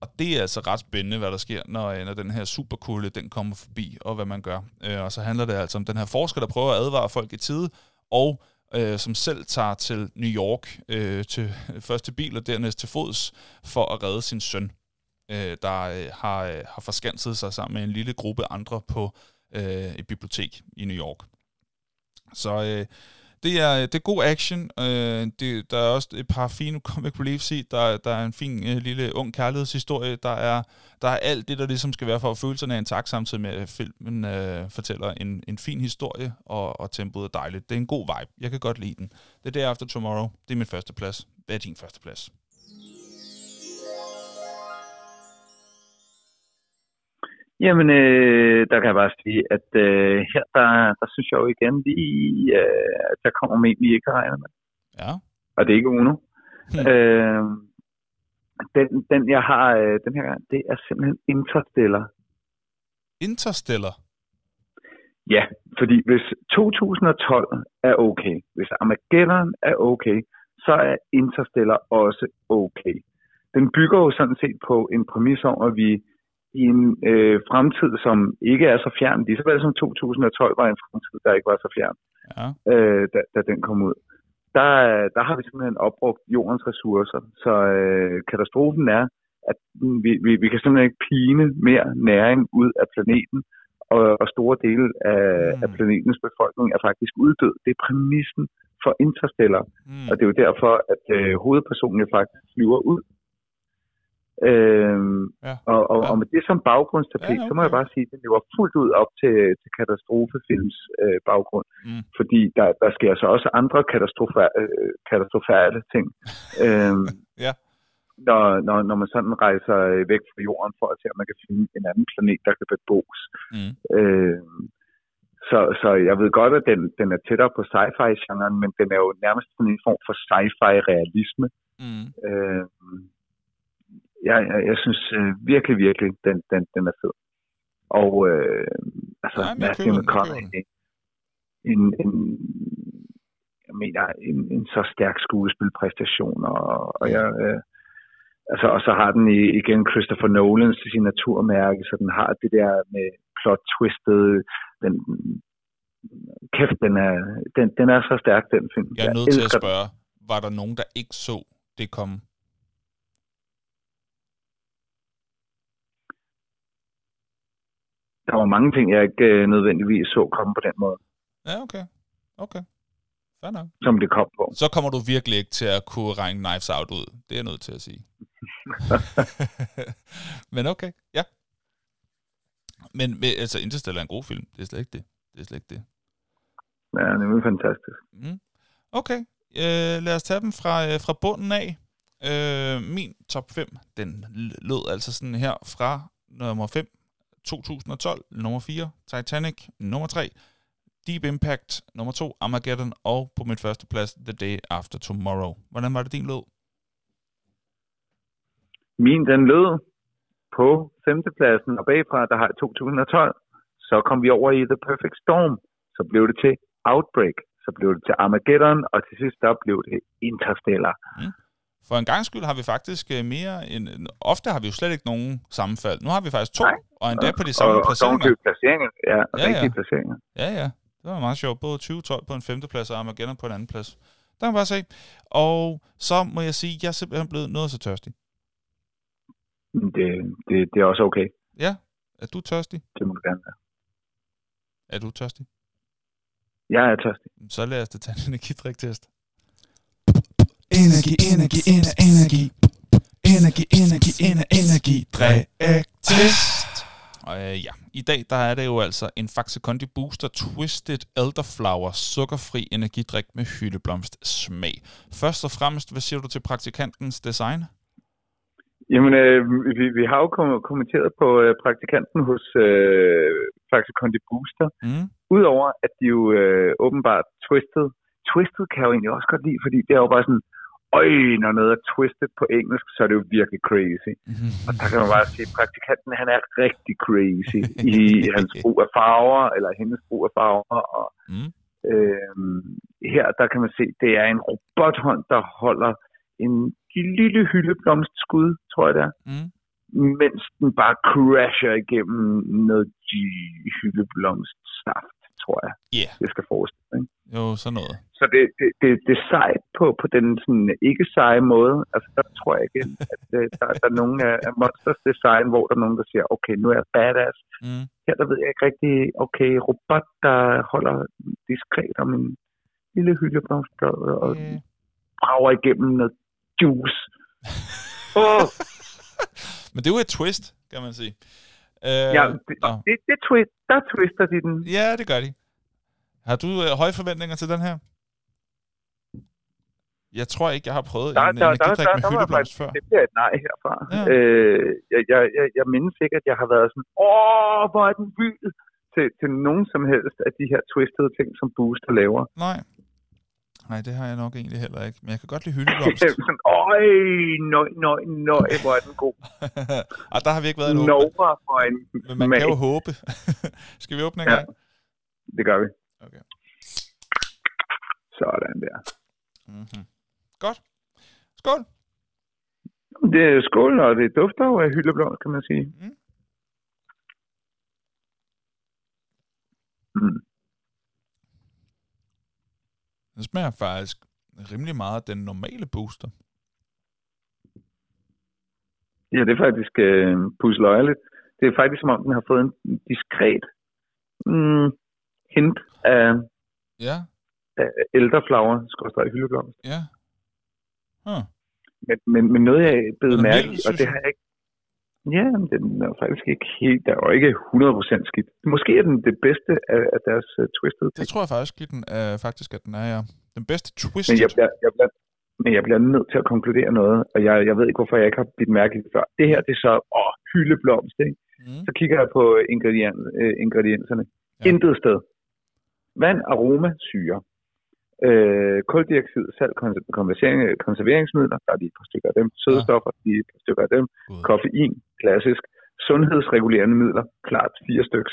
og det er altså ret spændende, hvad der sker, når, øh, når den her superkulde, den kommer forbi, og hvad man gør. Øh, og så handler det altså om den her forsker, der prøver at advare folk i tide, og øh, som selv tager til New York, øh, til, øh, først til bil og dernæst til fods, for at redde sin søn, øh, der øh, har, øh, har forskanset sig sammen med en lille gruppe andre på øh, et bibliotek i New York. Så øh, det er, øh, det er god action. Øh, det, der er også et par fine comic reliefs i. Der, der er en fin øh, lille ung kærlighedshistorie. Der er, der er alt det, der ligesom skal være for at følelserne er intakt, samtidig med at filmen øh, fortæller en, en fin historie, og, og tempoet er dejligt. Det er en god vibe. Jeg kan godt lide den. Det er der After Tomorrow. Det er min første plads. Hvad er din første plads? Jamen, øh, der kan jeg bare sige, at øh, her, der, der synes jeg jo igen lige, øh, at der kommer med, vi ikke har regnet med. Ja. Og det er ikke Uno. Hmm. Øh, den, den, jeg har øh, den her gang, det er simpelthen Interstellar. Interstellar? Ja, fordi hvis 2012 er okay, hvis Armageddon er okay, så er Interstellar også okay. Den bygger jo sådan set på en præmis om, at vi i en øh, fremtid, som ikke er så fjern, lige så vel som 2012 var en fremtid, der ikke var så fjern, ja. øh, da, da den kom ud. Der, der har vi simpelthen opbrugt jordens ressourcer, så øh, katastrofen er, at vi, vi, vi kan simpelthen ikke pine mere næring ud af planeten, og, og store dele af, mm. af planetens befolkning er faktisk uddød. Det er præmissen for Interstellar, mm. og det er jo derfor, at øh, hovedpersonen faktisk flyver ud Øhm, ja. og, og, ja. og med det som baggrundstapet, ja, okay. så må jeg bare sige, at det lever fuldt ud op til, til katastrofefilms øh, baggrund. Mm. Fordi der, der sker så også andre katastrofa- øh, katastrofale ting. *laughs* øhm, ja. Når, når, når man sådan rejser øh, væk fra jorden for at se, om man kan finde en anden planet, der kan bebos. Mm. Øhm, så, så jeg ved godt, at den, den er tættere på sci-fi-genren, men den er jo nærmest en form for sci-fi-realisme. Mm. Øhm, jeg, jeg, jeg synes øh, virkelig, virkelig, den, den, den er fed. Og øh, altså, Nej, Matthew McConaughey, en, en, jeg mener, en, en så stærk skuespilpræstation, og, og jeg, øh, altså, og så har den igen Christopher Nolans signaturmærke, så den har det der med plot twistet, den, kæft, den er, den, den er så stærk, den film. Jeg er nødt til at spørge, var der nogen, der ikke så det komme? Der var mange ting, jeg ikke øh, nødvendigvis så komme på den måde. Ja, okay. Okay. Fair nok. Som det kom på. Så kommer du virkelig ikke til at kunne regne Knives Out ud. Det er jeg nødt til at sige. *laughs* Men okay, ja. Men altså, Interstellar er en god film. Det er slet ikke det. Det er slet ikke det. Ja, det er fantastisk. Mm. Okay, øh, lad os tage dem fra, øh, fra bunden af. Øh, min top 5, den lød altså sådan her fra nummer 5 2012, nummer 4, Titanic, nummer 3, Deep Impact, nummer 2, Armageddon, og på min første plads, The Day After Tomorrow. Hvordan var det din lød? Min den lød på femtepladsen, og bagfra, der har 2012. Så kom vi over i The Perfect Storm. Så blev det til Outbreak. Så blev det til Armageddon, og til sidst der blev det Interstellar. Mm. For en gang skyld har vi faktisk øh, mere end... Ofte har vi jo slet ikke nogen sammenfald. Nu har vi faktisk to, Nej. og endda på de samme og, placeringer. Og placeringer, ja, ja, rigtige ja. placeringer. Ja, ja. Det var meget sjovt. Både 2012 på en femteplads og Armageddon på en anden plads. Der kan man bare se. Og så må jeg sige, at jeg er simpelthen blevet noget så tørstig. Det, det, det er også okay. Ja. Er du tørstig? Det må du gerne være. Er du tørstig? Jeg er tørstig. Så lad os da tage en energidrik-test. Energi, energi, energi. Energi, energi, energi, energi. Drik test. Øh, ja, i dag der er det jo altså en Faxe Kondi Booster Twisted Elderflower sukkerfri energidrik med hyldeblomst smag. Først og fremmest, hvad siger du til praktikantens design? Jamen, øh, vi, vi har jo kom- kommenteret på øh, praktikanten hos øh, Faxe Kondi Booster. Mm. Udover at de jo øh, åbenbart twisted. Twisted kan jeg jo egentlig også godt lide, fordi det er jo bare sådan, øj, når noget er twisted på engelsk, så er det jo virkelig crazy. Og der kan man bare sige, at praktikanten han er rigtig crazy i *laughs* hans brug af farver, eller hendes brug af farver. Og, Mm. øhm, her der kan man se, det er en robothånd, der holder en lille hyldeblomstskud, tror jeg det er, Mm. mens den bare crasher igennem noget hyldeblomstsaft, tror jeg, Yeah, det skal forestille. Ikke? jo, sådan noget. Så det, det, det, det er sejt på, på den sådan ikke seje måde. Altså der tror jeg ikke, at øh, der, der er nogen af, af Monsters design, hvor der er nogen, der siger, okay, nu er jeg badass. Mm. Her der ved jeg ikke rigtig, okay, robot, der holder diskret om en lille hyldeblomstblad og Yeah. brager igennem noget juice. *laughs* Åh, Men det er jo et twist, kan man sige. Øh, ja, det, nå. det, det twist, der twister de den. ja, det gør de. Har du øh, høje forventninger til den her? Jeg tror ikke, jeg har prøvet Der, en der, der, energidrik der, med der var hyldeblomst faktisk, før. det bliver et nej herfra. Ja. Øh, jeg, jeg, jeg, jeg mindes ikke, at jeg har været sådan, åh, hvor er den vild, til, til nogen som helst af de her twistede ting, som Booster laver. Nej. Nej, det har jeg nok egentlig heller ikke. Men jeg kan godt lide hyldeblomst. *laughs* øj, nøj, nøj, nøj, hvor er den god. *laughs* og der har vi ikke været endnu. Nova for en Men man smag. kan jo håbe. *laughs* Skal vi åbne en Ja. gang? Det gør vi. Okay. Sådan der. Mm-hmm. Godt. Skål. Det er skål, og det dufter jo af hyldeblomst, kan man sige. Mm. Mm. Den smager faktisk rimelig meget af den normale booster. Ja, det er faktisk øh, pusløjeligt. Det er faktisk som om, den har fået en diskret mm, hint af, Ja, af elderflower, skorstræk hyldeblomst. ja. Huh. Men, men, men noget, jeg er mærke mild, i, og det har jeg ikke... Ja, men den er faktisk ikke helt... Der er jo ikke 100% skidt. Måske er den det bedste af, af deres uh, twisted Det tror jeg faktisk, at den er, faktisk, at den er, ja. Den bedste Men twisted. jeg, bliver, jeg, bliver, men jeg bliver nødt til at konkludere noget, og jeg, jeg ved ikke, hvorfor jeg ikke har blivet mærke før. Det her, det er så åh, hyldeblomst, ikke? Mm. Så kigger jeg på ingredient, øh, ingredienserne. Ja. Intet sted. Vand, aroma, syre. Øh, koldioxid, salt, konser- konservering- konserveringsmidler, der er lige et par stykker af dem. Sødestoffer, ja. lige et par stykker af dem. God. Koffein, klassisk. Sundhedsregulerende midler, klart fire styks.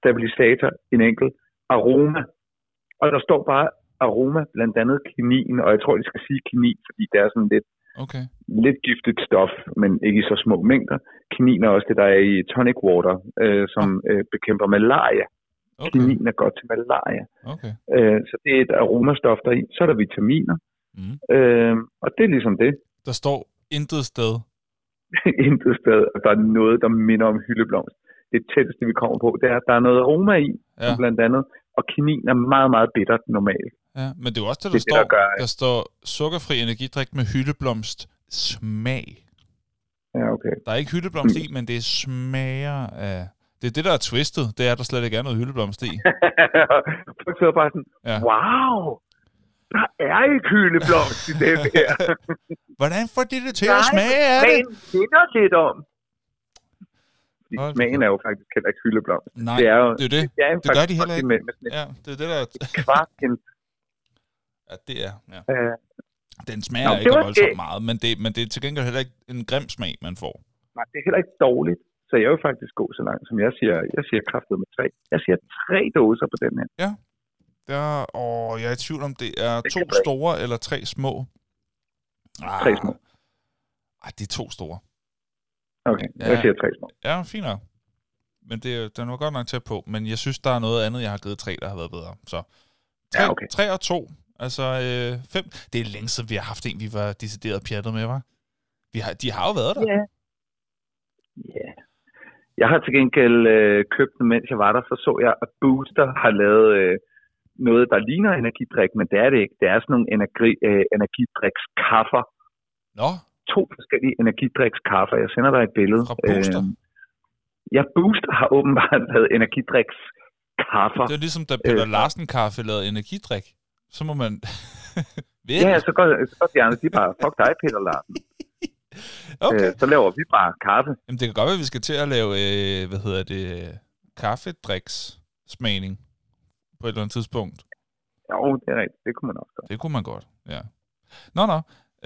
Stabilisator, en enkelt. Aroma. Og der står bare aroma, blandt andet kinin, og jeg tror, de skal sige kinin, fordi det er sådan lidt, Okay. lidt giftigt stof, men ikke i så små mængder. Kinin er også det, der er i tonic water, øh, som øh, bekæmper malaria. Okay. Kinin er godt til malaria. Okay. Øh, så det er et aromastof der er i. Så er der vitaminer, Mm. øh, og det er ligesom det. Der står intet sted. *laughs* Intet sted, der er noget, der minder om hyldeblomst. Det tætteste, vi kommer på, det er, at der er noget aroma i, Ja. blandt andet, og kinin er meget, meget bittert normalt. Ja, men det er jo også det, Det der, er det, står. der gør, der står sukkerfri energidrik med hyldeblomst smag. Ja, okay. Der er ikke hyldeblomst i, men det smager af... Det er det, der er twistet. Det er, at der slet ikke er noget hyldeblomst i. *laughs* Folk sidder bare sådan, Ja. wow, der er ikke hyldeblomst i det her. *laughs* Hvordan får de det til at Nej, smage af det? smagen minder lidt om. Fordi smagen er jo faktisk heller ikke hyldeblomst. Nej, det er jo, det er det. Det, er Det gør de heller ikke. Med, med sådan Ja, det er det, der... *laughs* kvart hint. Ja, det er... Ja. Øh, Den smager Nå, ikke voldsomt det. meget, men det, men det er til gengæld heller ikke en grim smag, man får. nej, det er heller ikke dårligt. Så jeg vil faktisk gå så langt, som jeg siger. Jeg siger kraftet med tre. Jeg siger tre dåser på den her. Der, åh, jeg er i tvivl om, det er Det to store eller tre små. Ah, Tre små. Ej, det er to store. Okay, Ja. jeg siger tre små. Ja, fint nok. Men det, er- den var godt nok tæt på. Men jeg synes, der er noget andet, jeg har givet tre, der har været bedre. Så tre, Ja, okay. tre og to. Altså øh, fem. Det er længe siden, vi har haft en, vi var decideret pjattet med, var? Vi har, de har jo været der. Ja. Ja. Jeg har til gengæld øh, købt den, mens jeg var der, så så jeg, at Booster har lavet øh, noget, der ligner energidrik, men det er det ikke. Det er sådan nogle energi, øh, energidrikskaffer. Nå, To forskellige energidrikskaffer. Jeg sender dig et billede. Fra Booster? Øhm, Ja, Booster har åbenbart *laughs* lavet energidriks kaffer. Det er ligesom, da Peter Øh, Larsen kaffe lavede energidrik. Så må man... *laughs* Ja, så går, så går de andre, de bare, fuck dig, Peter Larsen. Okay. Øh, så laver vi bare kaffe. Jamen, det kan godt være, at vi skal til at lave, øh, hvad hedder det, kaffedriks smagning på et eller andet tidspunkt. Jo, det er rigtigt. Det kunne man også gøre. Det kunne man godt, ja. Nå, nå.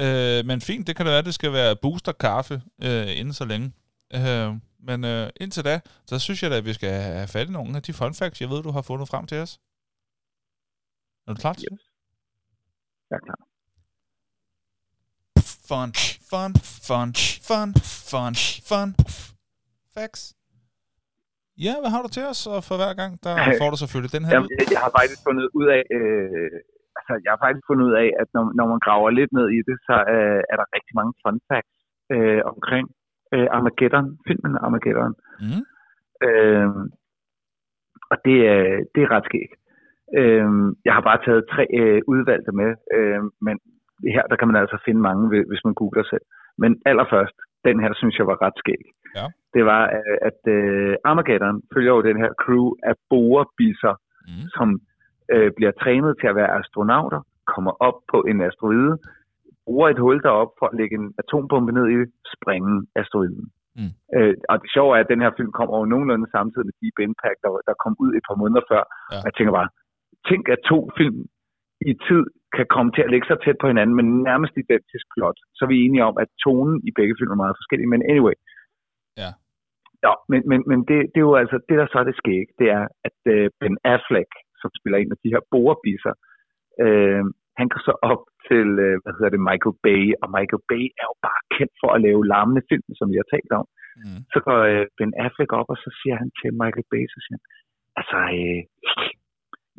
Øh, men fint, det kan da være, at det skal være booster kaffe øh, inden så længe. Øh, men øh, indtil da, så synes jeg da, at vi skal have fat i nogle af de fun facts, jeg ved, du har fundet frem til os. Er du klar til det? Jeg er klar. Fun, fun, fun, fun, fun, fun. Facts. Ja, hvad har du til os? Og for hver gang, der *laughs* får du selvfølgelig den her Jamen, lyd. jeg, har faktisk fundet ud af, øh, altså, jeg har faktisk fundet ud af, at når, når man graver lidt ned i det, så øh, er der rigtig mange fun facts øh, omkring øh, Armageddon, filmen Armageddon. Mm. Øh, og det er, det er ret skægt. Øh, jeg har bare taget tre øh, udvalgte med, øh, men her der kan man altså finde mange, hvis- man googler selv. Men allerførst, den her synes jeg var ret skæg. Ja. Det var, øh, at øh, Armageddon følger jo den her crew af borebisser, Mm. som øh, bliver trænet til at være astronauter, kommer op på en asteroide, bruger et hul derop for at lægge en atombombe ned i det, asteroiden. Mm. Øh, og det sjove er, at den her film kom over nogenlunde samtidig med Deep Impact, der, der kom ud et par måneder før. Ja. Jeg tænker bare, tænk at to film i tid kan komme til at lægge sig tæt på hinanden, men nærmest identisk plot. Så er vi enige om, at tonen i begge film er meget forskellig. Men anyway. Ja. Ja, men, men, men det, det er jo altså, det der så er det skæg, det er, at øh, Ben Affleck, som spiller en af de her borebisser, øh, han går så op til, øh, hvad hedder det, Michael Bay, og Michael Bay er jo bare kendt for at lave larmende film, som vi har talt om. Mm. Så går øh, Ben Affleck op, og så siger han til Michael Bay, så siger han, altså, øh,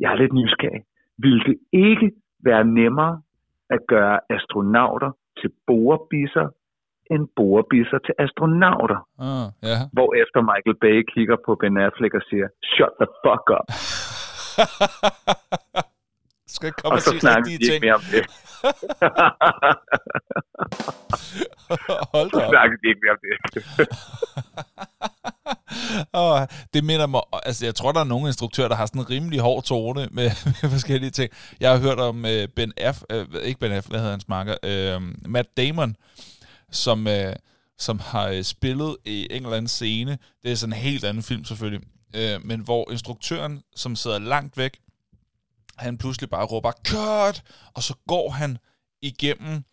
jeg er lidt nysgerrig. Vil det ikke være nemmere at gøre astronauter til borebisser, end borebisser til astronauter? Ah, ja. Hvorefter Michael Bay kigger på Ben Affleck og siger, shut the fuck up. *laughs* Skal ikke komme Og og så sige rigtige ikke ting. mere om det. *laughs* Hold så da op. snakker vi ikke mere om det. *laughs* og det minder mig, altså jeg tror, der er nogle instruktører, der har sådan en rimelig hård tone med, *laughs* med forskellige ting. Jeg har hørt om øh, Ben F, øh, ikke Ben F, hvad hedder hans marker, øh, Matt Damon, som, øh, som har øh, spillet i en eller anden scene. Det er sådan en helt anden film selvfølgelig. øh, men hvor instruktøren, som sidder langt væk, han pludselig bare råber, cut! Og så går han igennem,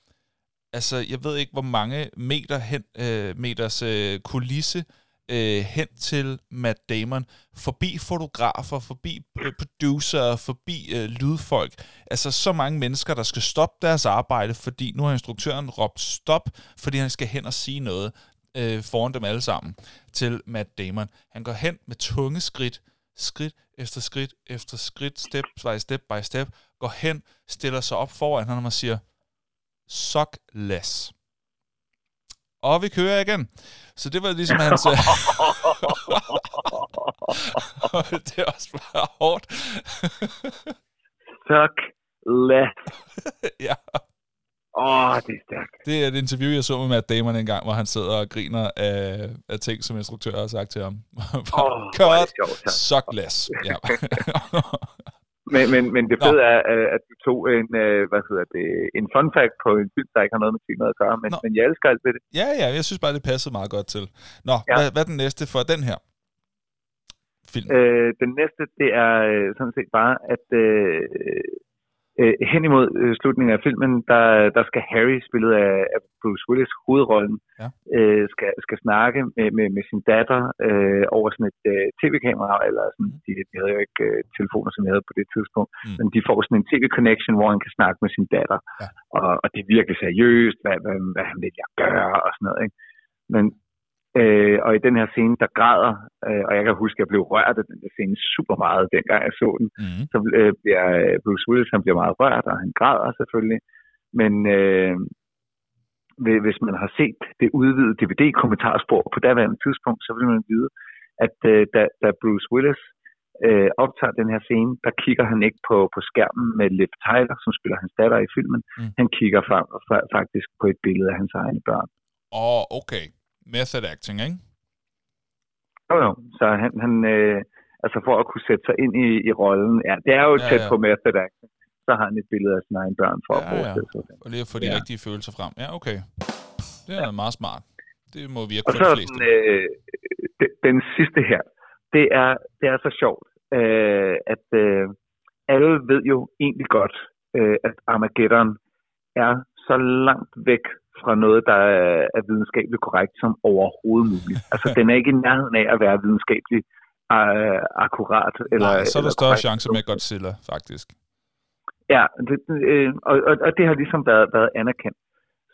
altså jeg ved ikke, hvor mange meter hen, øh, meters øh, kulisse, øh, hen til Matt Damon, forbi fotografer, forbi øh, producer, forbi øh, lydfolk. Altså så mange mennesker, der skal stoppe deres arbejde, fordi nu har instruktøren råbt stop, fordi han skal hen og sige noget øh, foran dem alle sammen til Matt Damon. Han går hen med tunge skridt, skridt efter skridt efter skridt, step by step by step, går hen, stiller sig op foran ham og siger, suck less. Og vi kører igen. Så det var ligesom hans... øh, *laughs* *laughs* det er også bare hårdt. *laughs* Suck less. ja, Åh, oh, det er stærkt. det er et interview, jeg så med Matt Damon en gang, hvor han sidder og griner af, af ting, som instruktører har sagt til ham. Sjovt, tak. suck less. Ja. Men, men, men det fede er, at du tog en, øh, hvad hedder det, en fun fact på en film, der ikke har noget med filmet at gøre, men, Nå. men jeg elsker alt ved det. ja, ja, jeg synes bare, det passede meget godt til. Nå, Ja. hvad, hvad er den næste for den her film? Øh, den næste, det er øh, sådan set bare, at øh, øh, hen imod øh, slutningen af filmen, der, der skal Harry, spillet af, af Bruce Willis, hovedrollen, Ja. øh, skal, skal snakke med, med, med sin datter øh, over sådan et øh, tv-kamera, eller sådan, Mhm. de, de havde jo ikke øh, telefoner, som jeg havde på det tidspunkt, Mm. men de får sådan en tv-connection, hvor han kan snakke med sin datter, Ja. og, og det er virkelig seriøst, hvad, hvad, hvad han vil jeg gøre, og sådan noget, ikke? Men Øh, og i den her scene, der græder, øh, og jeg kan huske, at jeg blev rørt af den her scene super meget, dengang jeg så den. Mm. Så øh, bliver øh, Bruce Willis, han bliver meget rørt, og han græder selvfølgelig. Men øh, hvis- man har set det udvidede DVD-kommentarspor på daværende tidspunkt, så vil man vide, at øh, da, da Bruce Willis øh, optager den her scene, der kigger han ikke på, på skærmen med Liv Tyler, som spiller hans datter i filmen. Mm. Han kigger fa- fa- faktisk på et billede af hans egne børn. Og okay, method acting, ikke? Jo, jo. Så han, han øh, altså for at kunne sætte sig ind i, i rollen, ja, det er jo Ja, tæt ja. på method acting. Så har han et billede af sine egne børn for at Ja, ja. forestille sig det. Og lige at få de Ja. rigtige følelser frem. Ja, okay. Det er meget smart. Det må virke Og for så de fleste. den, øh, den, den sidste her, det er, det er så sjovt, øh, at øh, alle ved jo egentlig godt, øh, at Armageddon er så langt væk fra noget, der er, videnskabeligt korrekt som overhovedet muligt. Altså, *laughs* den er ikke i nærheden af at være videnskabelig øh, akkurat. Eller, Nej, så er der større korrekt. chance med Godzilla, faktisk. Ja, det, øh, og, og, og det har ligesom været, været anerkendt.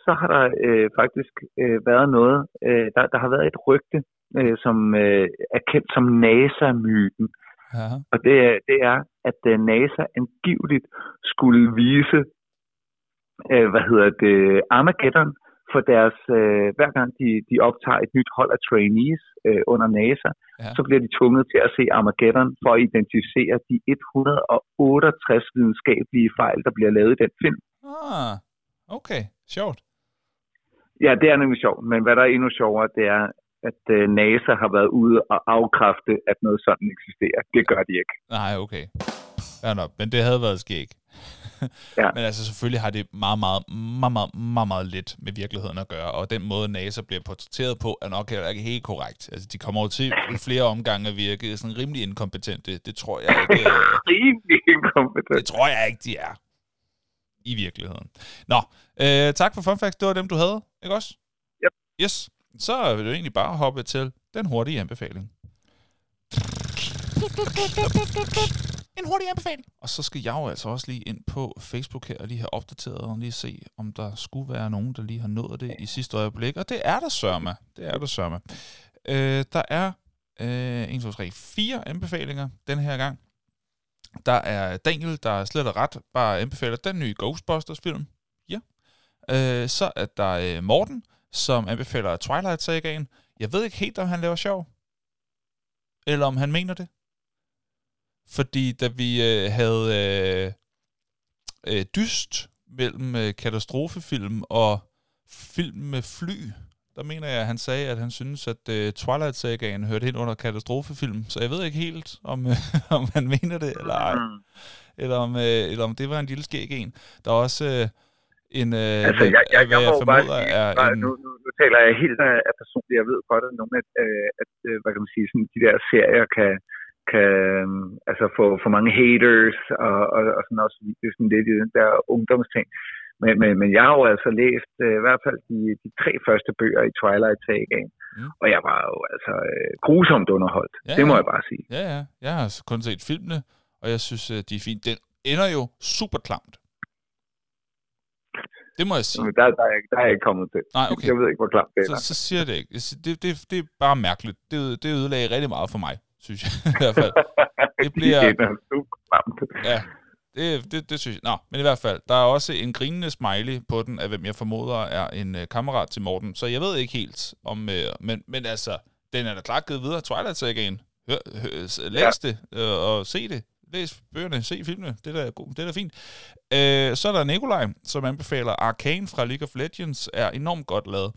Så har der øh, faktisk øh, været noget, øh, der, der har været et rygte, øh, som øh, er kendt som NASA-myten. Ja. Og det, er- det er, at øh, NASA angiveligt skulle vise, øh, hvad hedder det, Armageddon for deres, øh, hver gang de, de optager et nyt hold af trainees øh, under NASA, Ja. så bliver de tvunget til at se Armageddon for at identificere de 168 videnskabelige fejl, der bliver lavet i den film. Ah, okay. Sjovt. Ja, det er nemlig sjovt, men hvad der er endnu sjovere, det er, at øh, NASA har været ude og afkræfte, at noget sådan eksisterer. Det gør de ikke. Nej, okay. Ja, nok. Men det havde været skæg. Ja. *laughs* Men altså selvfølgelig har det meget, meget, meget, meget, meget, meget lidt med virkeligheden at gøre, og den måde NASA bliver portrætteret på, er nok heller ikke helt korrekt. Altså de kommer jo til i flere omgange at virke sådan rimelig inkompetente. Det tror jeg ikke, øh, *laughs* Rimelig inkompetent. det tror jeg ikke, de er. I virkeligheden. Nå, øh, tak for fun facts. Det var dem, du havde, ikke også? Yep. Yes. Så er det jo egentlig bare hoppe til den hurtige anbefaling. *laughs* En hurtig anbefaling. Og så skal jeg jo altså også lige ind på Facebook her og lige have opdateret og lige se, om der skulle være nogen, der lige har nået det i sidste øjeblik. Og det er der sørme. Det er der sørme. Øh, der er øh, 1, 2, 3, 4 anbefalinger den her gang. Der er Daniel, der slet og ret bare anbefaler den nye Ghostbusters-film. Ja. Øh, så er der øh, Morten, som anbefaler Twilight-sagaen. Jeg ved ikke helt, om han laver sjov. Eller om han mener det. Fordi da vi øh, havde øh, øh, dyst mellem øh, katastrofefilm og film med fly, der mener jeg, at han sagde, at han synes, at øh, Twilight-sagaen hørte ind under katastrofefilm. Så jeg ved ikke helt, om, øh, *laughs* om han mener det eller ej. Mm. Eller om, øh, eller om det var en lille skæg en. Der er også øh, en, øh, Altså, jeg, jeg, hvad jeg, jeg bare formoder sige, er bare, en... nu, nu, nu taler jeg helt af, af personligt. Jeg ved godt, at nogle af, øh, at, øh, hvad kan man sige, sådan, de der serier kan, kan øhm, altså få for mange haters, og, og, og sådan også det er sådan lidt i den der ungdomsting. Men, men, men jeg har jo altså læst øh, i hvert fald de, de tre første bøger i Twilight-sagaen, Mm. mm. og jeg var jo altså øh, grusomt underholdt. Ja, det må ja. jeg bare sige. Ja, ja. Jeg har kun set filmene, og jeg synes, øh, de er fint. Den ender jo super klamt. Det må jeg sige. Der, der, er, jeg- der er jeg ikke kommet til. Nej, okay. Jeg ved ikke, hvor klart det er. Så, så siger jeg det ikke. Det, det, det er bare mærkeligt. Det, det ødelagde rigtig meget for mig, synes jeg *laughs* i hvert fald. *laughs* det bliver- er. Ja, det, det, det synes jeg. Nå, men i hvert fald, der er også en grinende smiley på den, af hvem jeg formoder er en øh, kammerat til Morten. Så jeg ved ikke helt om... Øh, men, men altså, den er da klart givet videre. Twilight Sagaen. Hør, hør, læs ja. det øh, og se det. Læs bøgerne, se filmene. Det er da, god, det er da fint. Øh, så er der Nikolaj, som anbefaler Arcane fra League of Legends. Er enormt godt lavet.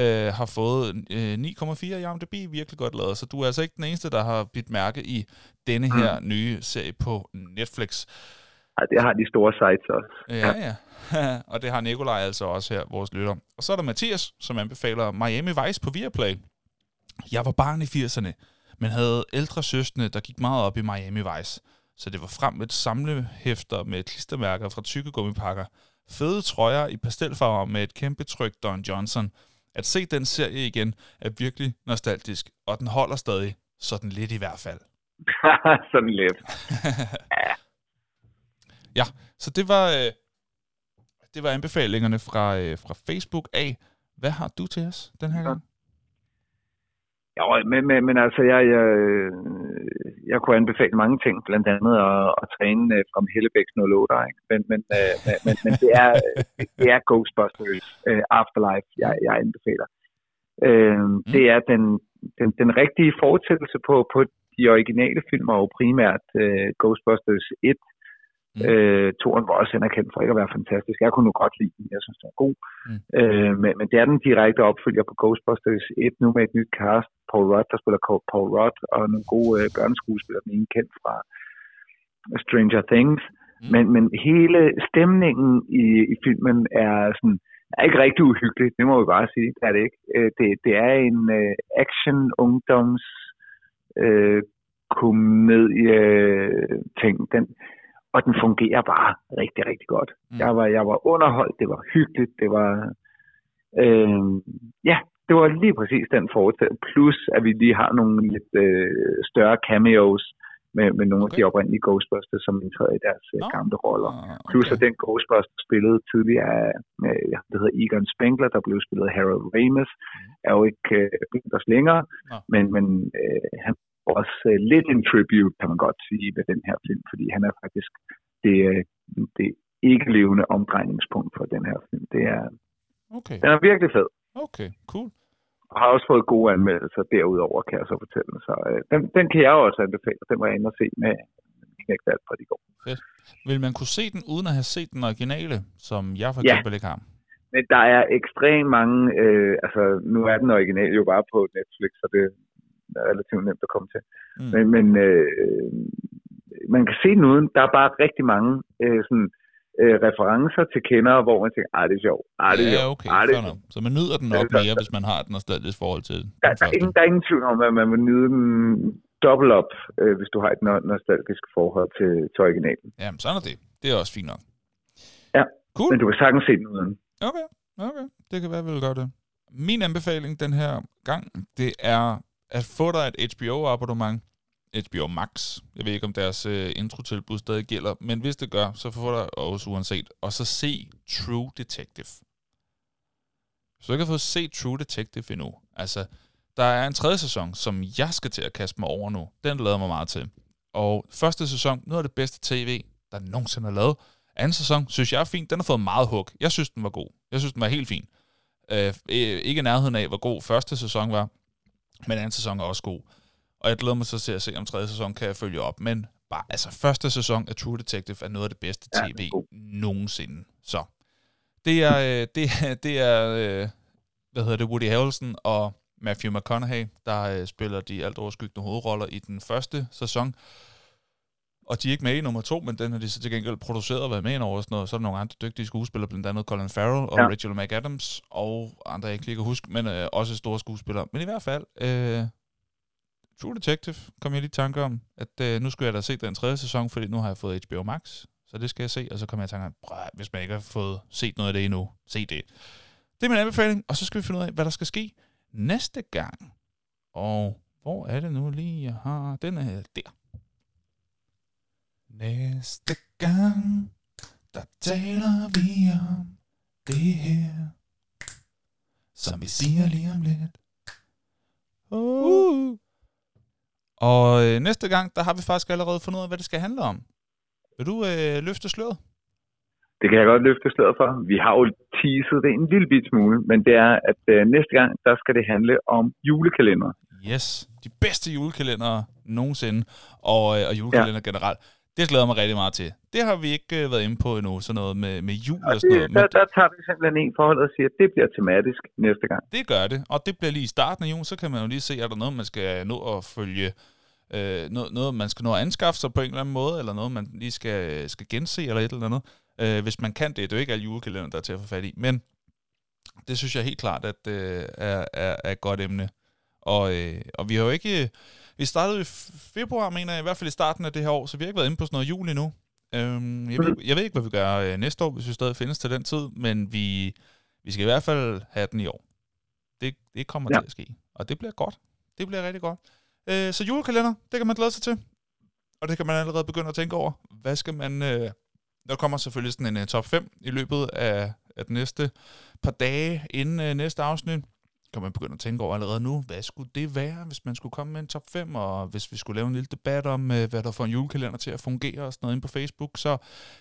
Øh, har fået øh, 9,4 i IMDb. Virkelig godt lavet. Så du er altså ikke den eneste, der har bidt mærke i denne her mm. nye serie på Netflix. Ej, det har de store sites også. Ja, ja. *laughs* og det har Nikolaj altså også her, vores lytter. Og så er der Mathias, som anbefaler Miami Vice på Viaplay. Jeg var barn i 80'erne, men havde ældre søstre, der gik meget op i Miami Vice. Så det var frem med samlehæfter med klistermærker fra tykkegummipakker, fede trøjer i pastelfarver med et kæmpe tryk Don Johnson. At se den serie igen er virkelig nostalgisk, og den holder stadig, sådan lidt i hvert fald. *laughs* Sådan lidt. *laughs* Ja, så det var, øh, det var anbefalingerne fra, øh, fra Facebook af. Hvad har du til os den her gang? Ja, men, men, men altså, jeg, jeg, jeg kunne anbefale mange ting, blandt andet at, at træne øh, fra Hellebæks 08, ikke? Men, men, øh, men, men, det, er, *laughs* det er Ghostbusters uh, Afterlife, jeg, jeg anbefaler. Uh, mm. Det er den, den, den rigtige fortsættelse på, på de originale film, og jo primært uh, Ghostbusters 1, Mm. Øh, toren var også anerkendt for ikke at være fantastisk. Jeg kunne nu godt lide den. Jeg synes, den er god. Mm. Øh, men, men det er den direkte opfølger på Ghostbusters 1 nu med et nyt cast. Paul Rudd, der spiller Paul Rudd, og nogle gode øh, børneskuespillere. Den ene kendt fra Stranger Things. Mm. Men, men hele stemningen i, i filmen er sådan er ikke rigtig uhyggelig, det må vi bare sige. Det er det ikke. Øh, det, det er en uh, action-ungdoms uh, komedie-ting. Den, og den fungerer bare rigtig, rigtig godt. Mm. Jeg, var, jeg var underholdt, det var hyggeligt, det var... Øh, ja, det var lige præcis den forestilling. Plus, at vi lige har nogle lidt øh, større cameos med, med nogle okay. af de oprindelige Ghostbusters, som indtræder i deres oh. gamle roller. Okay. Plus, at den Ghostbuster spillede tidligere af, ja, det hedder Egon Spengler, der blev spillet af Harold Ramis, mm. er jo ikke øh, længere, oh. men, men øh, han også øh, lidt en tribute, kan man godt sige, ved den her film, fordi han er faktisk det, øh, det ikke levende omdrejningspunkt for den her film. Det er, okay. Den er virkelig fed. Okay, cool. Og har også fået gode anmeldelser derudover, kan jeg så fortælle. Så øh, den, den kan jeg også anbefale. Den var jeg inde og se med knægt alt fra de går. Fedt. Vil man kunne se den, uden at have set den originale, som jeg for eksempel ja. ikke har? Men der er ekstremt mange, øh, altså nu er den originale jo bare på Netflix, så det relativt nemt at komme til. Mm. Men, men øh, man kan se den uden, der er bare rigtig mange øh, sådan, øh, referencer til kendere, hvor man tænker, ah, det er sjovt, ah, det er ja, sjovt, okay, ah, det er sjovt. Så man nyder den nok mere, hvis man har den og stadig lidt forhold til der, der, er ingen, der er ingen tvivl om, at man vil nyde den dobbelt op, øh, hvis du har et nostalgisk forhold til, til originalen. Jamen, sådan er det. Det er også fint nok. Ja, cool. men du kan sagtens se den uden. Okay, okay. Det kan være, vi vil gøre det. Min anbefaling den her gang, det er at få dig et HBO-abonnement, HBO Max. Jeg ved ikke, om deres øh, introtilbud stadig gælder, men hvis det gør, så får dig også uanset. Og så se True Detective. Så jeg kan få se True Detective endnu. Altså, der er en tredje sæson, som jeg skal til at kaste mig over nu. Den lader mig meget til. Og første sæson, noget af det bedste tv, der nogensinde er lavet. Anden sæson, synes jeg er fint. Den har fået meget hug. Jeg synes, den var god. Jeg synes, den var helt fin. Øh, øh ikke nærheden af, hvor god første sæson var. Men anden sæson er også god. Og jeg glæder mig så til at se, om tredje sæson kan jeg følge op. Men bare, altså, første sæson af True Detective er noget af det bedste tv ja, nogensinde. Så det er, øh, *laughs* det, det er øh, hvad hedder det, Woody Harrelson og Matthew McConaughey, der øh, spiller de alt overskyggende hovedroller i den første sæson. Og de er ikke med i nummer to, men den har de så til gengæld produceret og været med over. Sådan noget. Så er der nogle andre dygtige skuespillere, blandt andet Colin Farrell og ja. Rachel McAdams, og andre, jeg ikke lige kan huske, men øh, også store skuespillere. Men i hvert fald, øh, True Detective kom jeg lige i tanke om, at øh, nu skulle jeg da se den tredje sæson, fordi nu har jeg fået HBO Max, så det skal jeg se. Og så kommer jeg i tanke om, hvis man ikke har fået set noget af det endnu, se det. Det er min anbefaling, og så skal vi finde ud af, hvad der skal ske næste gang. Og hvor er det nu lige, jeg har den er der. Næste gang, der taler vi om det her, som vi siger lige om lidt. Uh. Og øh, næste gang, der har vi faktisk allerede fundet ud af, hvad det skal handle om. Vil du øh, løfte sløret? Det kan jeg godt løfte sløret for. Vi har jo teaset det en lille bit smule, men det er, at øh, næste gang, der skal det handle om julekalender. Yes, de bedste julekalendere nogensinde, og, øh, og julekalender ja. generelt. Det glæder mig rigtig meget til. Det har vi ikke øh, været inde på endnu, sådan noget med, med jul og, og sådan noget. Der, der tager vi simpelthen en forhold og siger, at det bliver tematisk næste gang. Det gør det, og det bliver lige i starten af jul, så kan man jo lige se, er der noget, man skal nå at følge, øh, noget, noget, man skal nå at anskaffe sig på en eller anden måde, eller noget, man lige skal, skal gense, eller et eller andet. Øh, hvis man kan det, det er jo ikke alle julekalender, der er til at få fat i, men det synes jeg helt klart, at øh, er, er, er et godt emne. Og, øh, og vi har jo ikke... Vi startede i februar, mener jeg, i hvert fald i starten af det her år, så vi har ikke været inde på sådan noget jul endnu. Øhm, jeg, ved, jeg ved ikke, hvad vi gør øh, næste år, hvis vi stadig findes til den tid, men vi, vi skal i hvert fald have den i år. Det, det kommer ja. til at ske, og det bliver godt. Det bliver rigtig godt. Øh, så julekalender, det kan man glæde sig til. Og det kan man allerede begynde at tænke over. Hvad skal man... Øh, der kommer selvfølgelig sådan en uh, top 5 i løbet af, af de næste par dage inden uh, næste afsnit kan man begynde at tænke over allerede nu, hvad skulle det være, hvis man skulle komme med en top 5, og hvis vi skulle lave en lille debat om, øh, hvad der får en julekalender til at fungere og sådan noget inde på Facebook, så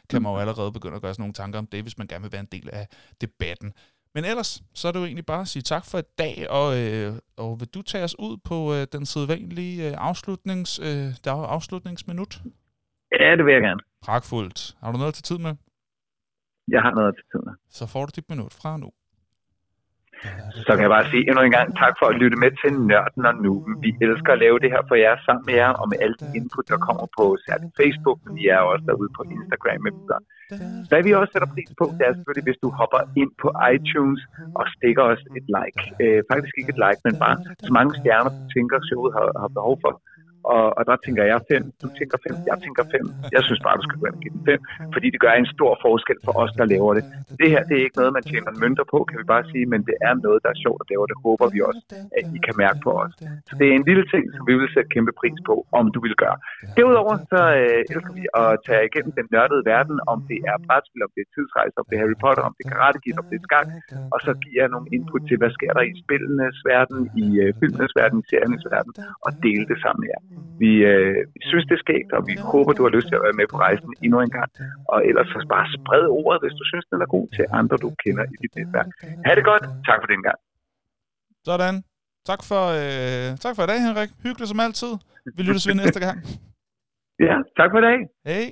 kan man jo allerede begynde at gøre sådan nogle tanker om det, hvis man gerne vil være en del af debatten. Men ellers, så er det jo egentlig bare at sige tak for i dag, og, øh, og vil du tage os ud på øh, den sædvanlige øh, afslutnings, øh, der afslutningsminut? Ja, det vil jeg gerne. Pragtfuldt. Har du noget til tid med? Jeg har noget til tiden. Så får du dit minut fra nu. Så kan jeg bare sige endnu en gang tak for at lytte med til Nørden og Nuben. Vi elsker at lave det her for jer sammen med jer, og med alle de input, der kommer på særligt Facebook, men vi er også derude på Instagram med videre. Hvad vi også sætter pris på, det er selvfølgelig, hvis du hopper ind på iTunes og stikker os et like. Øh, faktisk ikke et like, men bare så mange stjerner, du tænker, showet har, har behov for. Og, og der tænker jeg fem, du tænker fem, jeg tænker fem. Jeg synes bare, du skal gå ind og give den fem, fordi det gør en stor forskel for os, der laver det. Det her, det er ikke noget, man tjener mønter på, kan vi bare sige, men det er noget, der er sjovt at lave, og det håber vi også, at I kan mærke på os. Så det er en lille ting, som vi vil sætte kæmpe pris på, om du vil gøre. Derudover så øh, elsker vi at tage igennem den nørdede verden, om det er brætspil, om det er tidsrejse, om det er Harry Potter, om det er Karate Kid, om det er skak, og så giver jeg nogle input til, hvad sker der i spillenes verden, i øh, filmenes verden, i seriernes verden, og dele det sammen med jer. Vi øh, synes, det er skægt, og vi håber, du har lyst til at være med på rejsen endnu en gang. Og ellers så bare spred ordet, hvis du synes, den er god til andre, du kender i dit netværk. Ha' det godt. Tak for den gang. Sådan. Tak for, øh, tak for i dag, Henrik. Hyggeligt som altid. Vi lyttes ved næste gang. Ja, tak for i dag. Hej.